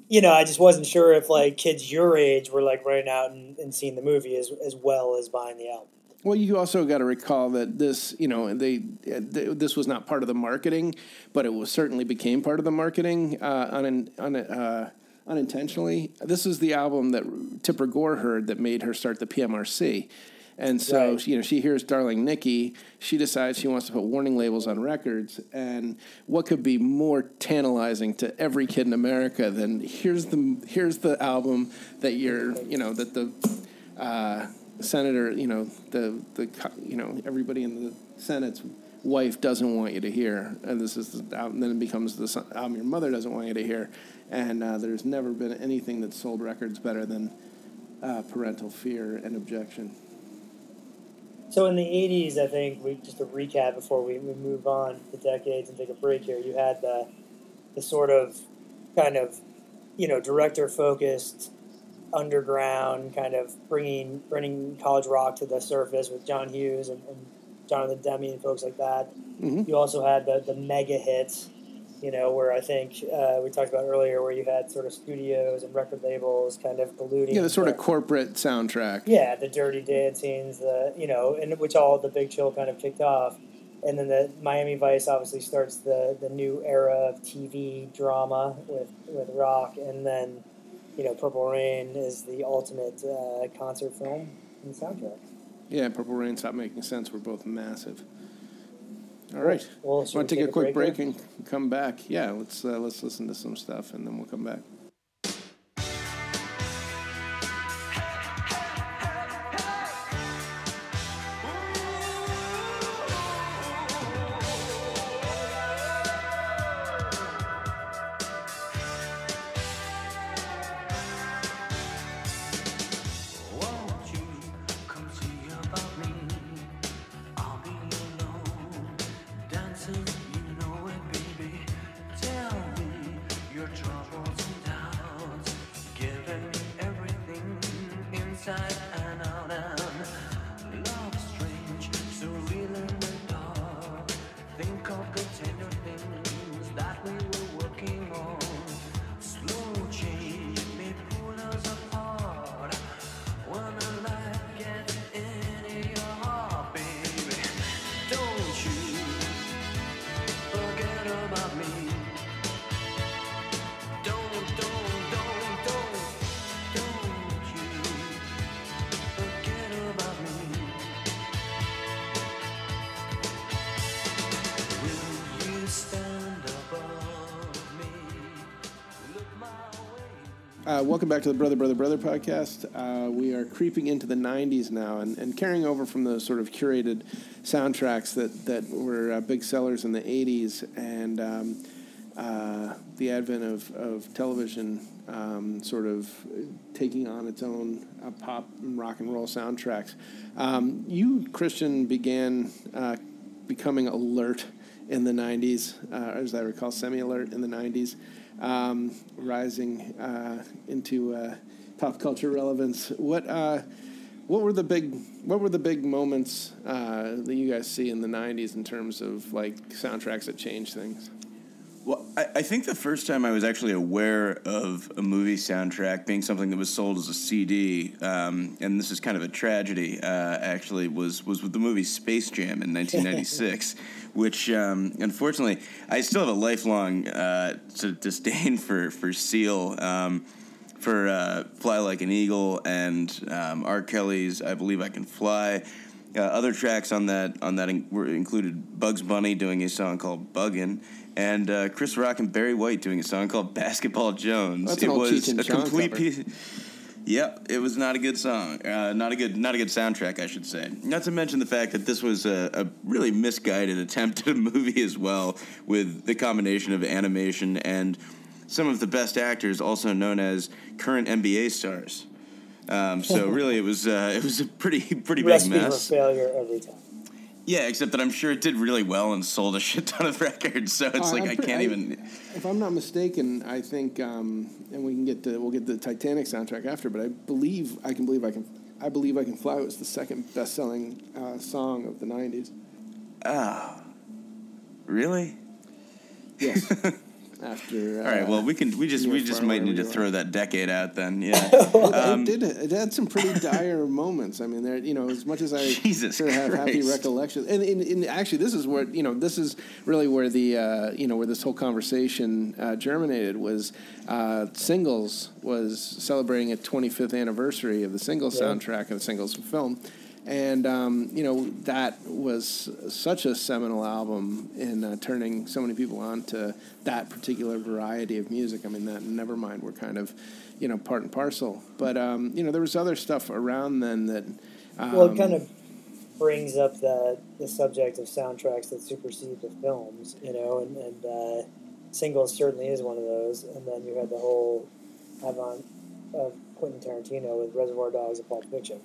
you know, I just wasn't sure if like kids your age were like running out and, and seeing the movie as as well as buying the album. Well, you also got to recall that this, you know, they, they, this was not part of the marketing, but it was certainly became part of the marketing uh, un, un, uh, unintentionally. This is the album that Tipper Gore heard that made her start the PMRC. And so, right. you know, she hears Darling Nikki. She decides she wants to put warning labels on records. And what could be more tantalizing to every kid in America than here's the here's the album that you're, you know, that the uh, senator, you know, the the you know everybody in the Senate's wife doesn't want you to hear, and this is the, and then it becomes the album your mother doesn't want you to hear, and uh, there's never been anything that sold records better than uh, parental fear and objection. So in the '80s, I think we just to recap before we, we move on the decades and take a break here. You had the the sort of kind of you know director focused underground kind of bringing bringing college rock to the surface with John Hughes and, and Jonathan Demme and folks like that. Mm-hmm. You also had the the mega hits, you know, where I think uh, we talked about earlier, where you had sort of studios and record labels kind of polluting. Yeah, the sort the, of corporate soundtrack. Yeah, the Dirty Dancings, the you know, and which all the Big Chill kind of kicked off. And then the Miami Vice obviously starts the, the new era of TV drama with, with rock, and then you know, Purple Rain is the ultimate uh, concert film and soundtrack. Yeah, Purple Rain, Stop Making Sense were both massive. All right. Well, Want to take, take, a quick break, break and come back? Yeah, let's uh, let's listen to some stuff and then we'll come back. Uh, welcome back to the Brother, Brother, Brother podcast. Uh, we are creeping into the 90s now and, and carrying over from the sort of curated soundtracks that, that were uh, big sellers in the 80s and um, uh, the advent of, of television um, sort of taking on its own uh, pop and rock and roll soundtracks. Um, you, Christian, began uh, becoming alert in the 90s, as I recall, semi alert in the 90s um, rising uh, into uh, pop culture relevance. What uh, what were the big what were the big moments uh, that you guys see in the '90s in terms of like soundtracks that changed things? Well, I, I, think the first time I was actually aware of a movie soundtrack being something that was sold as a CD, um, and this is kind of a tragedy, uh, actually, was was with the movie Space Jam in 1996, which um, unfortunately I still have a lifelong uh, sort of disdain for for Seal. Um, for uh, "Fly Like an Eagle" and um, R. Kelly's "I Believe I Can Fly." Uh, other tracks on that on that in- were included Bugs Bunny doing a song called "Buggin'," and uh, Chris Rock and Barry White doing a song called "Basketball Jones." That's it was a complete piece. Yep, it was not a good song. Uh, not a good, not a good soundtrack, I should say. Not to mention the fact that this was a, a, really misguided attempt at a movie as well, with the combination of animation and some of the best actors, also known as current NBA stars. Um, so really, it was uh, it was a pretty pretty Recipe big mess. Failure every time. Yeah, except that I'm sure it did really well and sold a shit ton of records. So it's uh, like I can't I, even. If I'm not mistaken, I think, um, and we can get to we'll get the Titanic soundtrack after, but I believe I can believe I can I believe I can fly was the second best selling uh, song of the '90s. Ah, really? Yes. after. Uh, All right. Well, we can. We just. We just might need to throw that decade out then. Yeah. well, um, it did. It had some pretty dire moments. I mean, there. You know, as much as I Jesus sort of have happy recollections, and, and, and, actually, this is where you know this is really where the uh, you know where this whole conversation uh, germinated was. Uh, singles was celebrating a 25th anniversary of the Singles yeah. soundtrack of the Singles film and um, you know that was such a seminal album in uh, turning so many people on to that particular variety of music. I mean, that Nevermind were kind of you know part and parcel, but um, you know there was other stuff around then that. Um, well, it kind of brings up the the subject of soundtracks that supersede the films, you know, and, and uh, singles certainly is one of those. And then you had the whole avant of Quentin Tarantino with Reservoir Dogs and Pulp Fiction.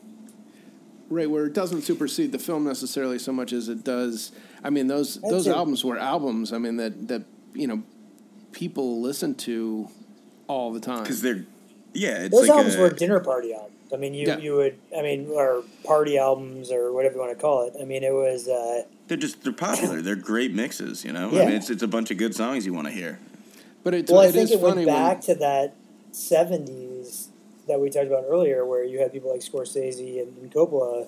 Right, where it doesn't supersede the film necessarily so much as it does. I mean, those That's those it. albums were albums. I mean that that you know people listen to all the time because they're yeah. those like albums a, were dinner party albums. I mean, you yeah. you would I mean, or party albums or whatever you want to call it. I mean, it was. Uh, they're just they're popular. they're great mixes. You know, yeah. I mean, it's it's a bunch of good songs you want to hear. But it's well, it I think it went back when, to that '70s that we talked about earlier, where you had people like Scorsese and, and Coppola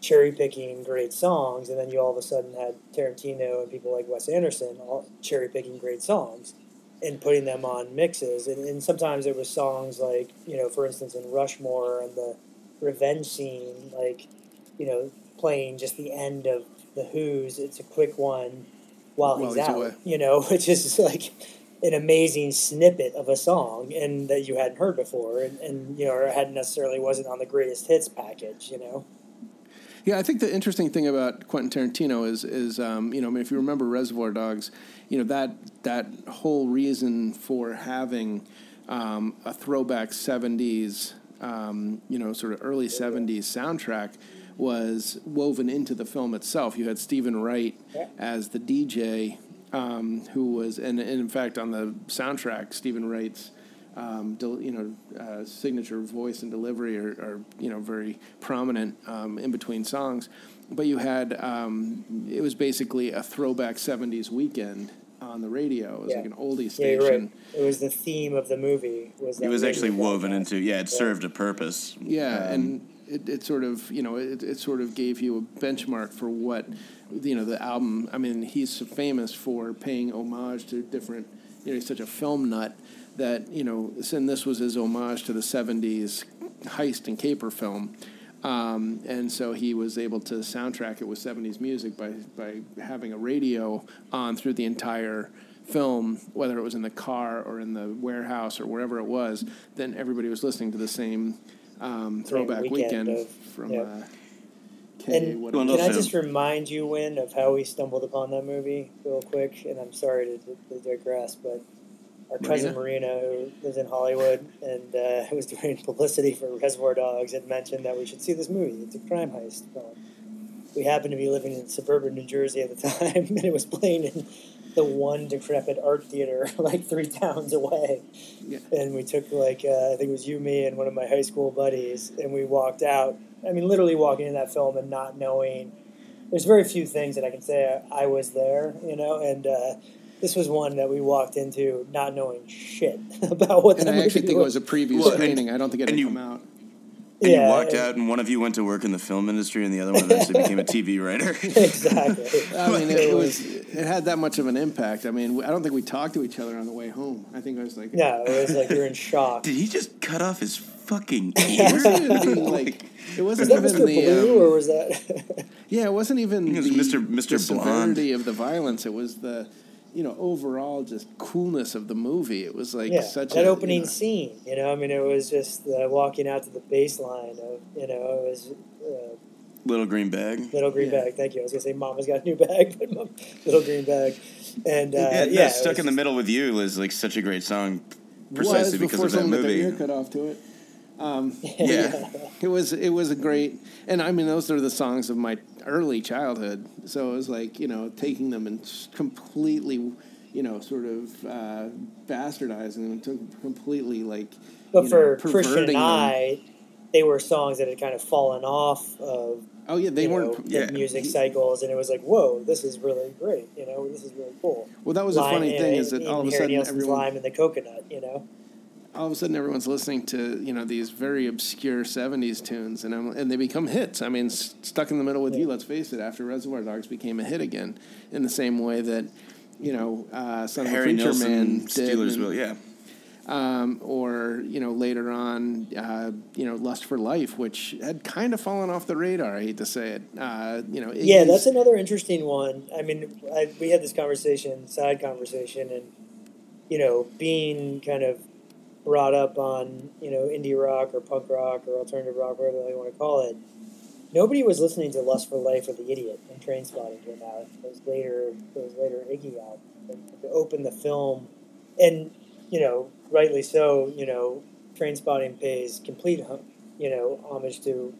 cherry picking great songs, and then you all of a sudden had Tarantino and people like Wes Anderson all cherry picking great songs and putting them on mixes. And, and sometimes it was songs like, you know, for instance, in Rushmore and the revenge scene, like, you know, playing just the end of The Who's, it's a quick one while, while he's, he's, out, away. you know, which is like an amazing snippet of a song and that you hadn't heard before and, and you know or hadn't necessarily wasn't on the greatest hits package you know? Yeah i think the interesting thing about quentin tarantino is is um, you know I mean, if you remember reservoir dogs you know that that whole reason for having um, a throwback 70s um, you know sort of early 70s soundtrack was woven into the film itself. You had Steven Wright as the dj um, who was, and, and, in fact, on the soundtrack, Steven Wright's, um, del, you know, uh, signature voice and delivery are, are you know, very prominent um, in between songs. But you had, um, it was basically a throwback 70s weekend on the radio. It was yeah. like an oldie station. Yeah, right. It was the theme of the movie. Was it was actually woven into, yeah, it yeah. served a purpose. Yeah, um, and it, it sort of, you know, it, it sort of gave you a benchmark for what you know the album. I mean, he's famous for paying homage to different. You know, he's such a film nut that you know, and this was his homage to the '70s heist and caper film. Um, and so he was able to soundtrack it with 70s music by, by having a radio on through the entire film, whether it was in the car or in the warehouse or wherever it was, then everybody was listening to the same um, throwback weekend, weekend of, from yep. uh, and can I just remind you, Win, of how we stumbled upon that movie real quick? And I'm sorry to, to digress, but our cousin Marina, who lives in Hollywood and uh, was doing publicity for Reservoir Dogs, had mentioned that we should see this movie. It's a crime heist film. We happened to be living in suburban New Jersey at the time, and it was playing in the one decrepit art theater like three towns away. Yeah. And we took like uh, I think it was you, me, and one of my high school buddies, and we walked out. I mean, literally walking in that film and not knowing. There's very few things that I can say I, I was there, you know, and uh, this was one that we walked into not knowing shit about what. And I actually think was. it was a preview well, screening. And, I don't think it had come out. And yeah, you walked out, and one of you went to work in the film industry, and the other one eventually became a TV writer. exactly. I mean, it was it had that much of an impact. I mean, I don't think we talked to each other on the way home. I think I was like, yeah, it was like you're in shock. Did he just cut off his fucking ear? like, it wasn't even Mr. the Blue, um, or was that? yeah, it wasn't even it was the, Mr. Mr. the severity of the violence. It was the you know, overall just coolness of the movie. It was like yeah, such that a, opening you know, scene. You know, I mean, it was just uh, walking out to the baseline of, you know, it was. Uh, little green bag. Little green yeah. bag. Thank you. I was gonna say Mama's got a new bag, but Mom, little green bag, and uh, yeah, yeah stuck in the middle with you is like such a great song, precisely because of that movie. Got their cut off to it. Um, yeah, it was it was a great, and I mean those are the songs of my early childhood. So it was like you know taking them and completely, you know, sort of uh, bastardizing them, to completely like. But for know, Christian and I, them. they were songs that had kind of fallen off of. Oh yeah, they weren't know, yeah. music cycles, and it was like, whoa, this is really great. You know, this is really cool. Well, that was a funny thing is that all of a sudden everyone lime and the coconut. You know all of a sudden everyone's listening to you know these very obscure '70s tunes, and I'm, and they become hits. I mean, stuck in the middle with yeah. you. Let's face it. After Reservoir Dogs became a hit again, in the same way that you know uh, Son of Harry a Preacher Nilsson, Man Steelers will, yeah. Um, or you know later on, uh, you know Lust for Life, which had kind of fallen off the radar. I hate to say it. Uh, you know, yeah, that's another interesting one. I mean, I, we had this conversation, side conversation, and you know, being kind of brought up on you know indie rock or punk rock or alternative rock, whatever you want to call it. Nobody was listening to "Lust for Life" or "The Idiot" when Trainspotting came out. It was later. Was later Iggy album to open the film, and you know, rightly so. You know, Trainspotting pays complete, you know, homage to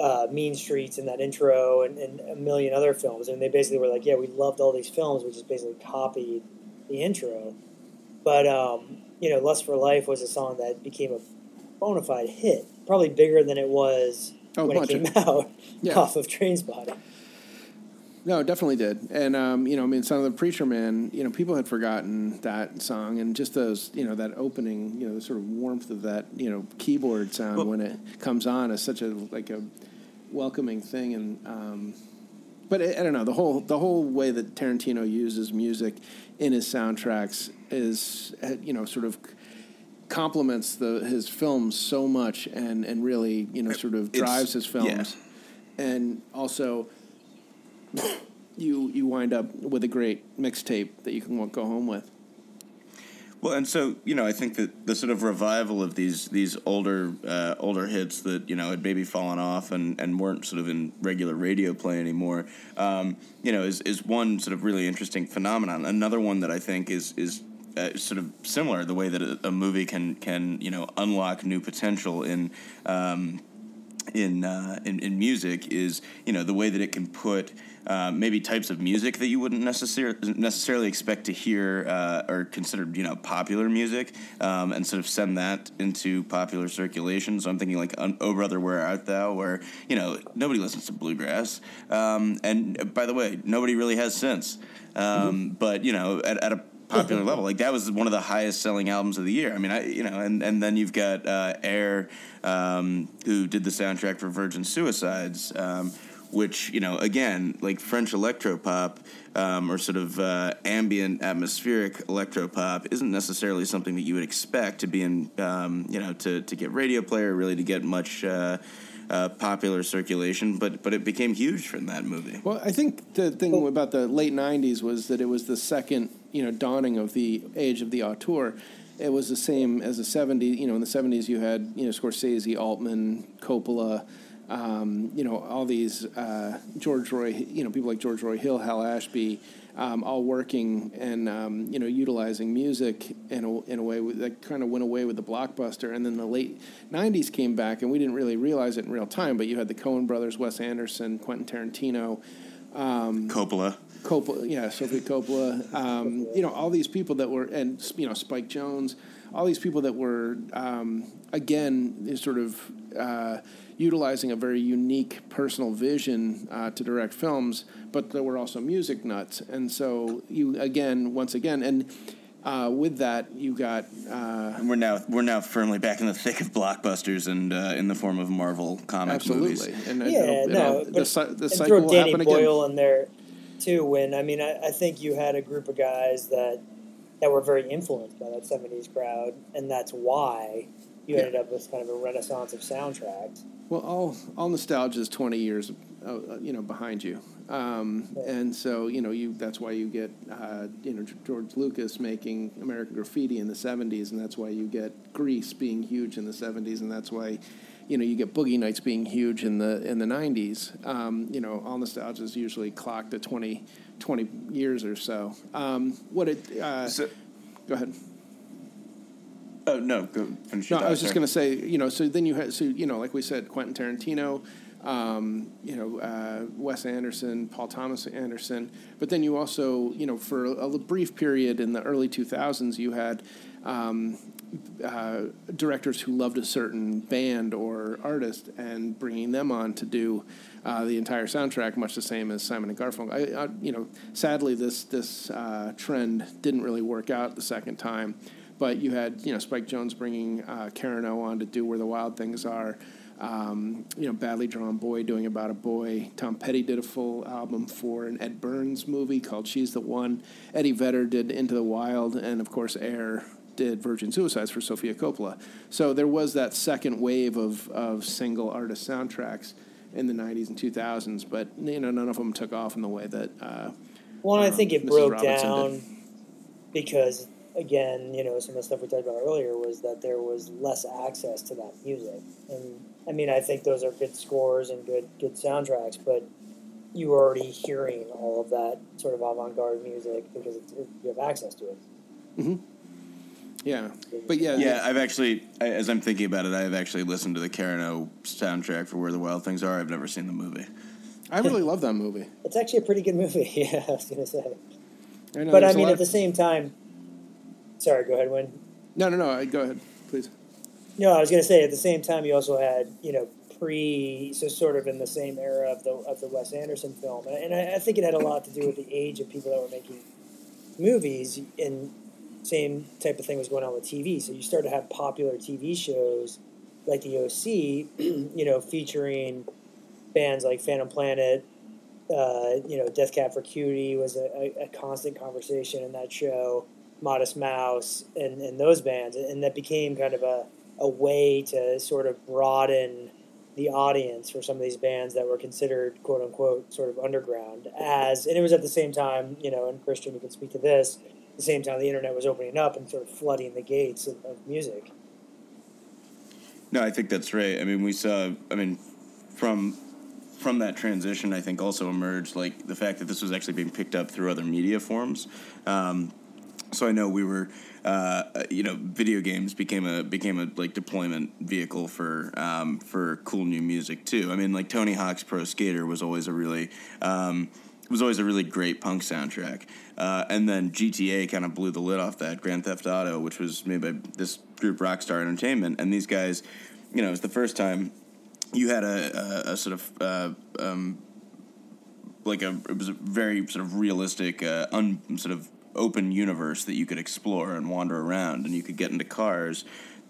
uh, Mean Streets and that intro and, and, a million other films. And they basically were like, yeah, we loved all these films, we just basically copied the intro. But um, you know, Lust for Life was a song that became a bona fide hit, probably bigger than it was oh, when it came of, out yeah. off of Trainspotting. No, it definitely did. And, um, you know, I mean, Son of the Preacher Man, you know, people had forgotten that song and just those, you know, that opening, you know, the sort of warmth of that, you know, keyboard sound well, when it comes on is such a, like a welcoming thing. And, um, but I, I don't know, the whole, the whole way that Tarantino uses music in his soundtracks is uh, you know sort of complements the his films so much and and really you know sort of drives it's, his films yeah. and also you you wind up with a great mixtape that you can go home with well, and so you know, I think that the sort of revival of these these older uh, older hits that you know had maybe fallen off and, and weren't sort of in regular radio play anymore, um, you know, is is one sort of really interesting phenomenon. Another one that I think is is uh, sort of similar the way that a, a, movie can can you know unlock new potential in. Um, in, uh, in in music is you know the way that it can put uh, maybe types of music that you wouldn't necessarily necessarily expect to hear uh, or consider you know popular music, um, and sort of send that into popular circulation. So I'm thinking like "Oh Brother Where Art Thou," where you know nobody listens to bluegrass, um, and by the way, nobody really has since. Um, mm-hmm. But you know, at, at a popular level. Like that was one of the highest selling albums of the year. I mean, I you know, and and then you've got uh, Air, um, who did the soundtrack for Virgin Suicides. Um, which you know again like French electropop um, or sort of uh, ambient atmospheric electropop isn't necessarily something that you would expect to be in um, you know to, to get radio play or really to get much uh, uh, popular circulation, but but it became huge from that movie. Well, I think the thing about the late '90s was that it was the second you know dawning of the age of the auteur. It was the same as the '70s. You know, in the '70s you had you know Scorsese, Altman, Coppola um, you know, all these uh, George Roy, you know, people like George Roy Hill, Hal Ashby, um, all working and um, you know utilizing music in a, in a way that kind of went away with the blockbuster. And then the late '90s came back, and we didn't really realize it in real time. But you had the Coen Brothers, Wes Anderson, Quentin Tarantino, um, Coppola. Coppola, yeah, Sophie Coppola. Um, you know, all these people that were, and you know, Spike Jonze, all these people that were, um, again, sort of uh, utilizing a very unique personal vision uh, to direct films, but they were also music nuts. And so you again, once again, and uh, with that, you got. Uh, and we're now we're now firmly back in the thick of blockbusters and uh, in the form of Marvel comics absolutely. movies. And yeah, it'll, no, it'll, but, the, the and cycle throw will Danny happen Boyle again. in there too. When I mean, I, I think you had a group of guys that that were very influenced by that '70s crowd, and that's why you Yeah. ended up with kind of a renaissance of soundtracks. Well, all all nostalgia is twenty years, uh, uh, you know, behind you, um, Yeah. and so you know you that's why you get uh, you know George Lucas making American Graffiti in the seventies, and that's why you get Grease being huge in the seventies, and that's why you know you get Boogie Nights being huge in the in the nineties. Um, you know, all nostalgia is usually clocked at 20, 20 years or so. Um, what it? Uh, So, go ahead. Oh no, go finish. No, I was just going to say, you know, so then you had, so you know, like we said, Quentin Tarantino, um, you know, uh, Wes Anderson, Paul Thomas Anderson, but then you also, you know, for a, a brief period in the early two thousands, you had um, uh, directors who loved a certain band or artist and bringing them on to do uh, the entire soundtrack, much the same as Simon and Garfunkel. I, I, you know, sadly, this this uh, trend didn't really work out the second time. But you had, you know, Spike Jonze bringing uh, Karen O on to do Where the Wild Things Are. Um, you know, Badly Drawn Boy doing About a Boy. Tom Petty did a full album for an Ed Burns movie called She's the One. Eddie Vedder did Into the Wild, and of course, Air did Virgin Suicides for Sofia Coppola. So there was that second wave of, of single artist soundtracks in the 90s and 2000s, but, you know, none of them took off in the way that. Uh, Well, I think it Mrs. broke Robinson down did. because, again, you know, some of the stuff we talked about earlier was that there was less access to that music. And I mean, I think those are good scores and good good soundtracks, but you were already hearing all of that sort of avant-garde music because it's, it, you have access to it. Mm-hmm. Yeah. But yeah. Yeah, I've actually, I- as I'm thinking about it, I've actually listened to the Karen O soundtrack for Where the Wild Things Are. I've never seen the movie. I really love that movie. It's actually a pretty good movie. Yeah, I was gonna say. I know, But I mean, at the same time, sorry, go ahead, Win. No, no, no. I- Go ahead, please. No, I was going to say at the same time you also had you know pre so sort of in the same era of the of the Wes Anderson film, and, and I, I think it had a lot to do with the age of people that were making movies, and same type of thing was going on with TV. So you started to have popular TV shows like the OC, you know, featuring bands like Phantom Planet. Uh, you know, Death Cab for Cutie was a, a, a constant conversation in that show. Modest Mouse and, and those bands, and that became kind of a, a way to sort of broaden the audience for some of these bands that were considered quote unquote sort of underground. As and it was at the same time, you know, and Christian, you can speak to this. At the same time, the internet was opening up and sort of flooding the gates of, of music. No, I think that's right. I mean, we saw. I mean, from from that transition, I think also emerged like the fact that this was actually being picked up through other media forms. Um, so I know we were, uh, you know, video games became a became a like deployment vehicle for um, for cool new music too. I mean, like Tony Hawk's Pro Skater was always a really um, was always a really great punk soundtrack. Uh, and then GTA kind of blew the lid off that Grand Theft Auto, which was made by this group Rockstar Entertainment, and these guys, you know, it was the first time you had a, a, a sort of uh, um, like a it was a very sort of realistic, uh, un, sort of open universe that you could explore and wander around, and you could get into cars.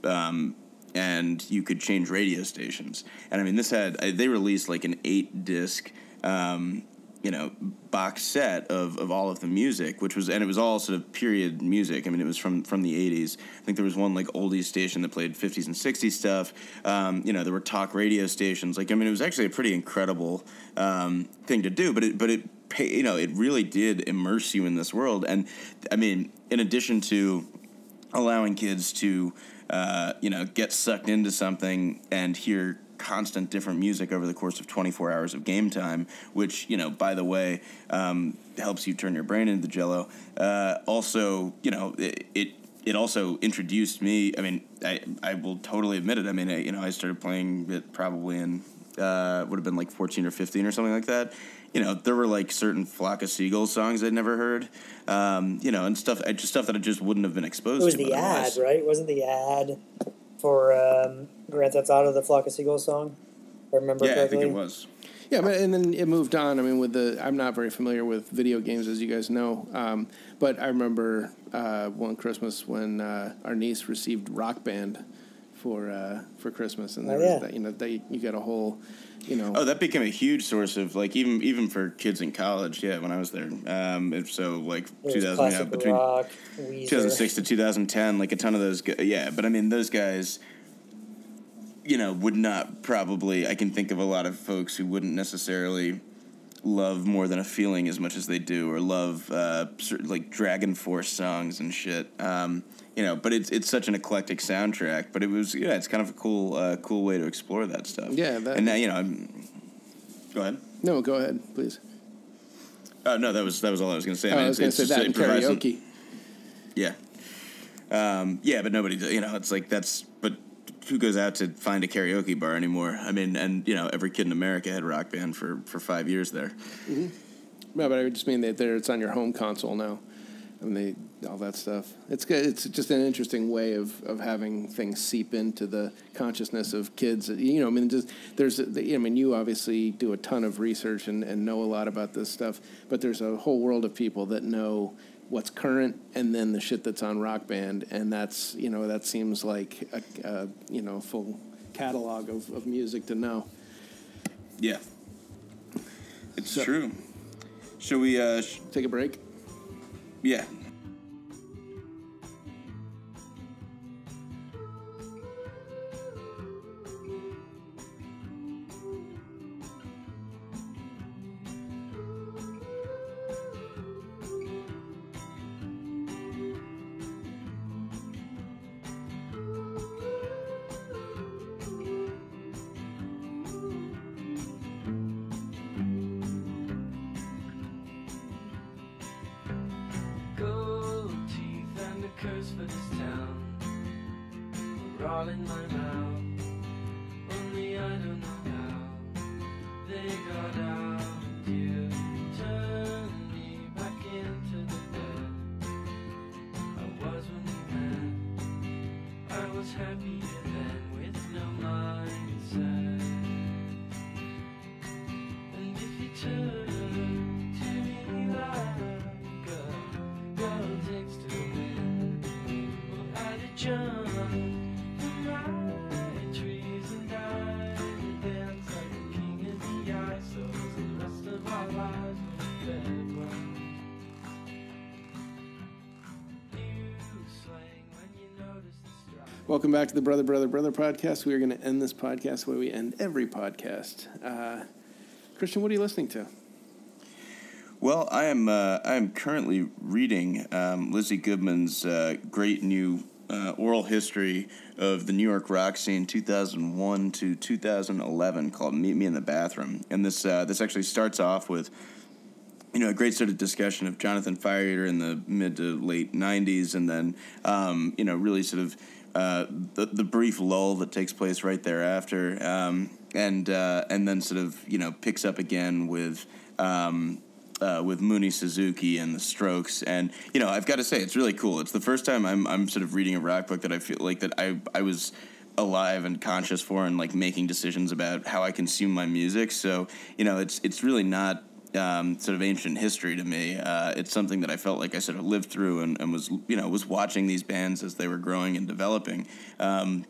Um, and you could change radio stations, and I mean, this had uh, they released like an eight disc, um, you know, box set of, of all of the music, which was and it was all sort of period music. I mean, it was from from the '80s. I think there was one like oldies station that played '50s and '60s stuff. Um, you know, there were talk radio stations. Like, I mean, it was actually a pretty incredible um, thing to do. But it but it you know it really did immerse you in this world. And I mean, in addition to allowing kids to uh, you know get sucked into something and hear constant different music over the course of 24 hours of game time which you know by the way um, helps you turn your brain into jello uh, also you know it, it it also introduced me i mean i i will totally admit it i mean I, you know i started playing it probably in uh, would have been like 14 or 15 or something like that you know, there were like certain Flock of Seagulls songs I'd never heard, um, you know, and stuff, just stuff that I just wouldn't have been exposed to. It was to. the ad, right? Wasn't the ad for um, Grand Theft Auto: The Flock of Seagulls song. I remember yeah, correctly. I think it was. Yeah, but and then it moved on. I mean, with the I'm not very familiar with video games, as you guys know. Um, but I remember uh, one Christmas when uh, our niece received Rock Band for uh, for Christmas, and there Oh, was that, you know they you got a whole, you know. Oh, that became a huge source of like even even for kids in college. Yeah, when I was there. Um, if so like It 2000 yeah, classic between rock, 2006 to 2010, like a ton of those. gu- Yeah, but I mean those guys. You know, would not probably. I can think of a lot of folks who wouldn't necessarily love more than a feeling as much as they do, or love uh, cer- like Dragon Force songs and shit. Um, you know, but it's it's such an eclectic soundtrack. But it was yeah, it's kind of a cool uh, cool way to explore that stuff. Yeah, that- and now you know, I'm, go ahead. no, go ahead, please. Oh no, that was that was all I was going to say. Oh, I mean, was going to say that in karaoke. Yeah. Um, yeah, but nobody, you know, it's like that's, but who goes out to find a karaoke bar anymore? I mean, and, you know, every kid in America had rock band for, for five years there. No, but I just mean that there it's on your home console now. Mean, they, all that stuff. It's good. It's just an interesting way of, of having things seep into the consciousness of kids. You know, I mean, just there's. A, I mean, you obviously do a ton of research and, and know a lot about this stuff, but there's a whole world of people that know what's current and then the shit that's on Rock Band, and that's you know that seems like a, a you know full catalog of, of music to know. Yeah. It's So- true. Should we, uh, sh- Take a break. Yeah. Back to the Brother, Brother, Brother podcast. We are going to end this podcast where we end every podcast. Uh, Christian, what are you listening to? Well, I am uh, I am currently reading um, Lizzie Goodman's uh, great new uh, oral history of the New York rock scene, 2001 to 2011, called "Meet Me in the Bathroom." And this uh, this actually starts off with you know, a great sort of discussion of Jonathan Fire Eater in the mid to late '90s, and then um, you know, really sort of uh, the the brief lull that takes place right thereafter, um, and uh, and then sort of you know picks up again with. Um, uh, with Mooney Suzuki and the Strokes, and you know, I've got to say, it's really cool. It's the first time I'm I'm sort of reading a rock book that I feel like that I I was alive and conscious for, and like making decisions about how I consume my music. So you know, it's it's really not um, sort of ancient history to me. Uh, it's something that I felt like I sort of lived through and, and was you know was watching these bands as they were growing and developing. Um,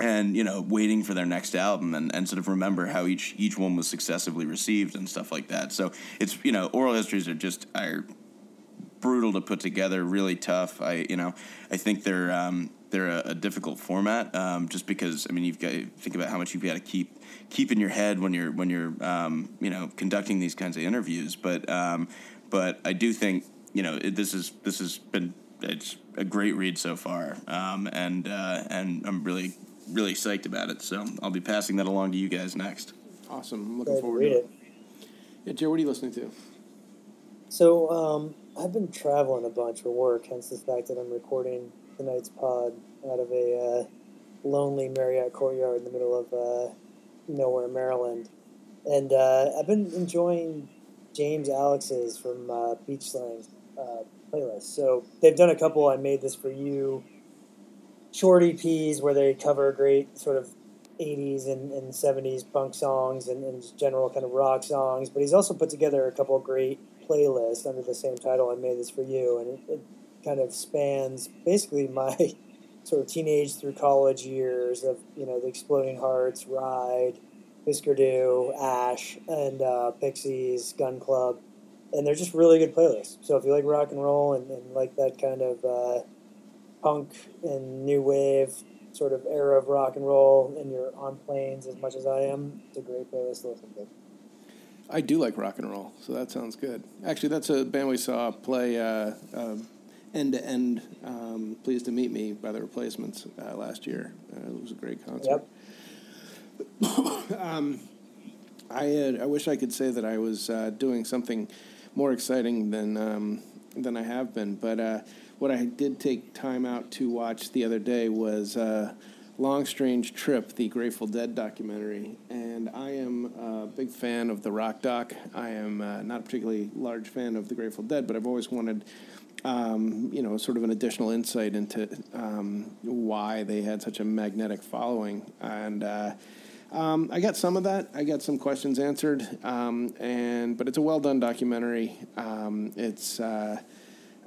and you know, waiting for their next album, and, and sort of remember how each each one was successively received and stuff like that. So it's you know, oral histories are just are brutal to put together, really tough. I you know, I think they're um, they're a, a difficult format um, just because I mean you've got to think about how much you've got to keep keep in your head when you're when you're um, you know conducting these kinds of interviews. But um, but I do think you know it, this is this has been it's a great read so far, um, and uh, and I'm really really psyched about it. So I'll be passing that along to you guys next. Awesome. I'm looking forward to it. it. Yeah, Joe, what are you listening to? So um, I've been traveling a bunch for work, hence the fact that I'm recording tonight's pod out of a uh, lonely Marriott courtyard in the middle of uh, nowhere, Maryland. And uh, I've been enjoying James Alex's from uh, Beach Slang uh, playlist. So they've done a couple. I made this for you short EPs where they cover great sort of 80s and, and 70s punk songs and, and general kind of rock songs. But he's also put together a couple great playlists under the same title. I made this for you, and it, it kind of spans basically my sort of teenage through college years of you know the Exploding Hearts, Ride, Husker Du, Ash, and uh, Pixies, Gun Club, and they're just really good playlists. So if you like rock and roll and, and like that kind of uh, punk and new wave sort of era of rock and roll, and you're on planes as much as I am, it's a great playlist to listen to. I do like rock and roll, so that sounds good. Actually, that's a band we saw play uh, end to end. Pleased to meet me by the Replacements uh, last year. Uh, it was a great concert. Yep. um, I had, I wish I could say that I was uh, doing something more exciting than um, than I have been, but uh, what I did take time out to watch the other day was uh, Long Strange Trip, the Grateful Dead documentary. And I am a big fan of the rock doc. I am uh, not a particularly large fan of the Grateful Dead, but I've always wanted. Um, you know, sort of an additional insight into um, why they had such a magnetic following, and uh, um, I got some of that. I got some questions answered, um, and but it's a well done documentary. Um, it's uh,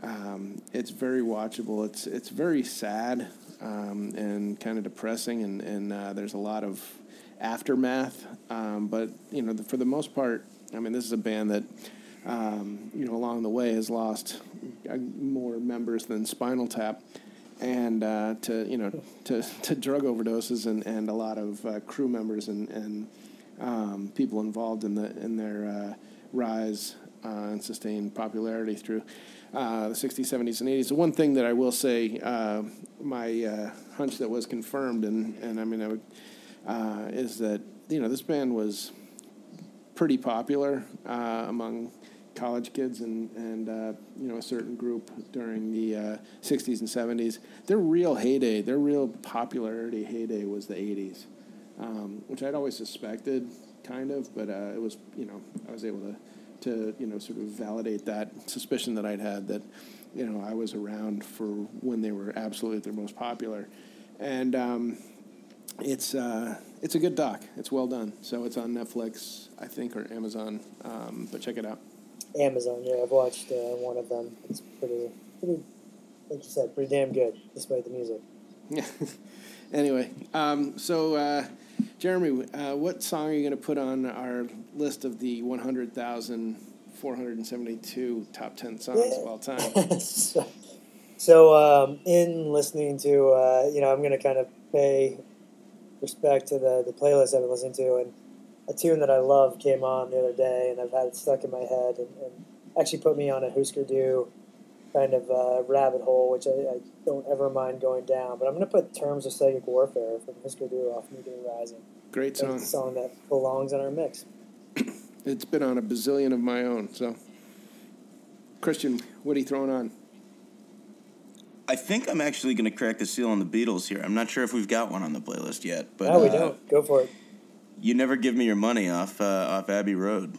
um, it's very watchable. It's it's very sad um, and kind of depressing, and and uh, there's a lot of aftermath. Um, but you know, the, for the most part, I mean, this is a band that um, you know along the way has lost uh, more members than Spinal Tap. And uh, to you know to, to drug overdoses and, and a lot of uh, crew members and, and um, people involved in the in their uh, rise uh, and sustained popularity through uh, the 60s, 70s, and 80s. The one thing that I will say, uh, my uh, hunch that was confirmed, and, and I mean, I would, uh, is that, you know, this band was pretty popular uh, among college kids and, and you know, a certain group during the 60s and 70s. Their real heyday, their real popularity heyday was the 80s, um, which I'd always suspected, kind of, but it was, you know, I was able to to you know sort of validate that suspicion that I'd had that you know I was around for when they were absolutely their most popular, and um, it's uh, it's a good doc. It's well done. So it's on Netflix, I think, or Amazon. Um, but check it out. Amazon, yeah, I've watched uh, one of them. It's pretty, pretty, like you said, pretty damn good, despite the music. Yeah. anyway, um, so uh, Jeremy, uh, what song are you going to put on our list of the 100,472 top 10 songs yeah. of all time? so, so um, in listening to, uh, you know, I'm going to kind of pay respect to the, the playlist I've been listening to, and a tune that I love came on the other day, and I've had it stuck in my head, and, and actually put me on a Husker Du kind of uh, rabbit hole, which I, I, don't ever mind going down. But I'm going to put Terms of Psychic Warfare from Husker Du off New Day Rising. Great song. It's a song that belongs in our mix. it's been on a bazillion of my own. So, Christian, what are you throwing on? I think I'm actually going to crack the seal on the Beatles here. I'm not sure if we've got one on the playlist yet, but no, we uh, don't. Go for it. You never give me your money off uh, off Abbey Road.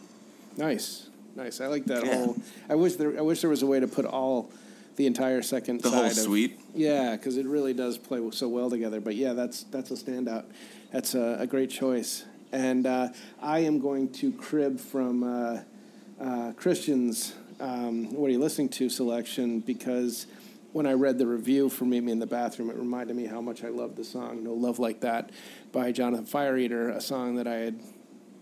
Nice. Nice. I like that yeah. whole. I wish there. I wish there was a way to put all the entire second the side whole of, suite. Yeah, because it really does play so well together. But yeah, that's that's a standout. That's a, a great choice. And uh, I am going to crib from uh, uh, Christian's um, "What Are You Listening To" selection because when I read the review for Meet Me in the Bathroom, it reminded me how much I love the song "No Love Like That" by Jonathan Fireeater, a song that I had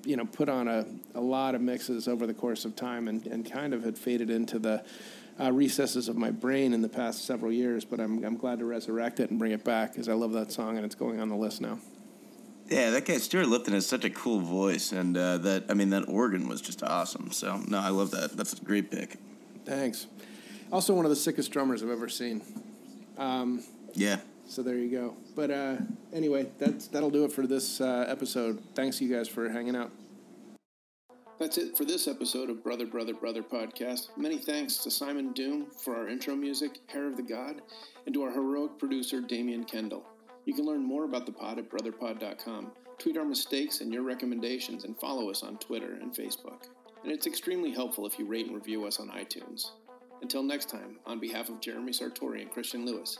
you know, put on a, a lot of mixes over the course of time and, and kind of had faded into the uh, recesses of my brain in the past several years. But I'm, I'm glad to resurrect it and bring it back because I love that song and it's going on the list now. Yeah, that guy Stewart Lupton has such a cool voice, and uh, that I mean that organ was just awesome. So no, I love that. That's a great pick. Thanks. Also, one of the sickest drummers I've ever seen. Um, yeah. So there you go. But uh, anyway, that's that'll do it for this uh, episode. Thanks you guys for hanging out. That's it for this episode of Brother Brother Brother podcast. Many thanks to Simon Doom for our intro music, Hair of the God, and to our heroic producer Damian Kendall. You can learn more about the pod at brotherpod.com. Tweet our mistakes and your recommendations, and follow us on Twitter and Facebook. And it's extremely helpful if you rate and review us on iTunes. Until next time, on behalf of Jeremy Sartori and Christian Lewis,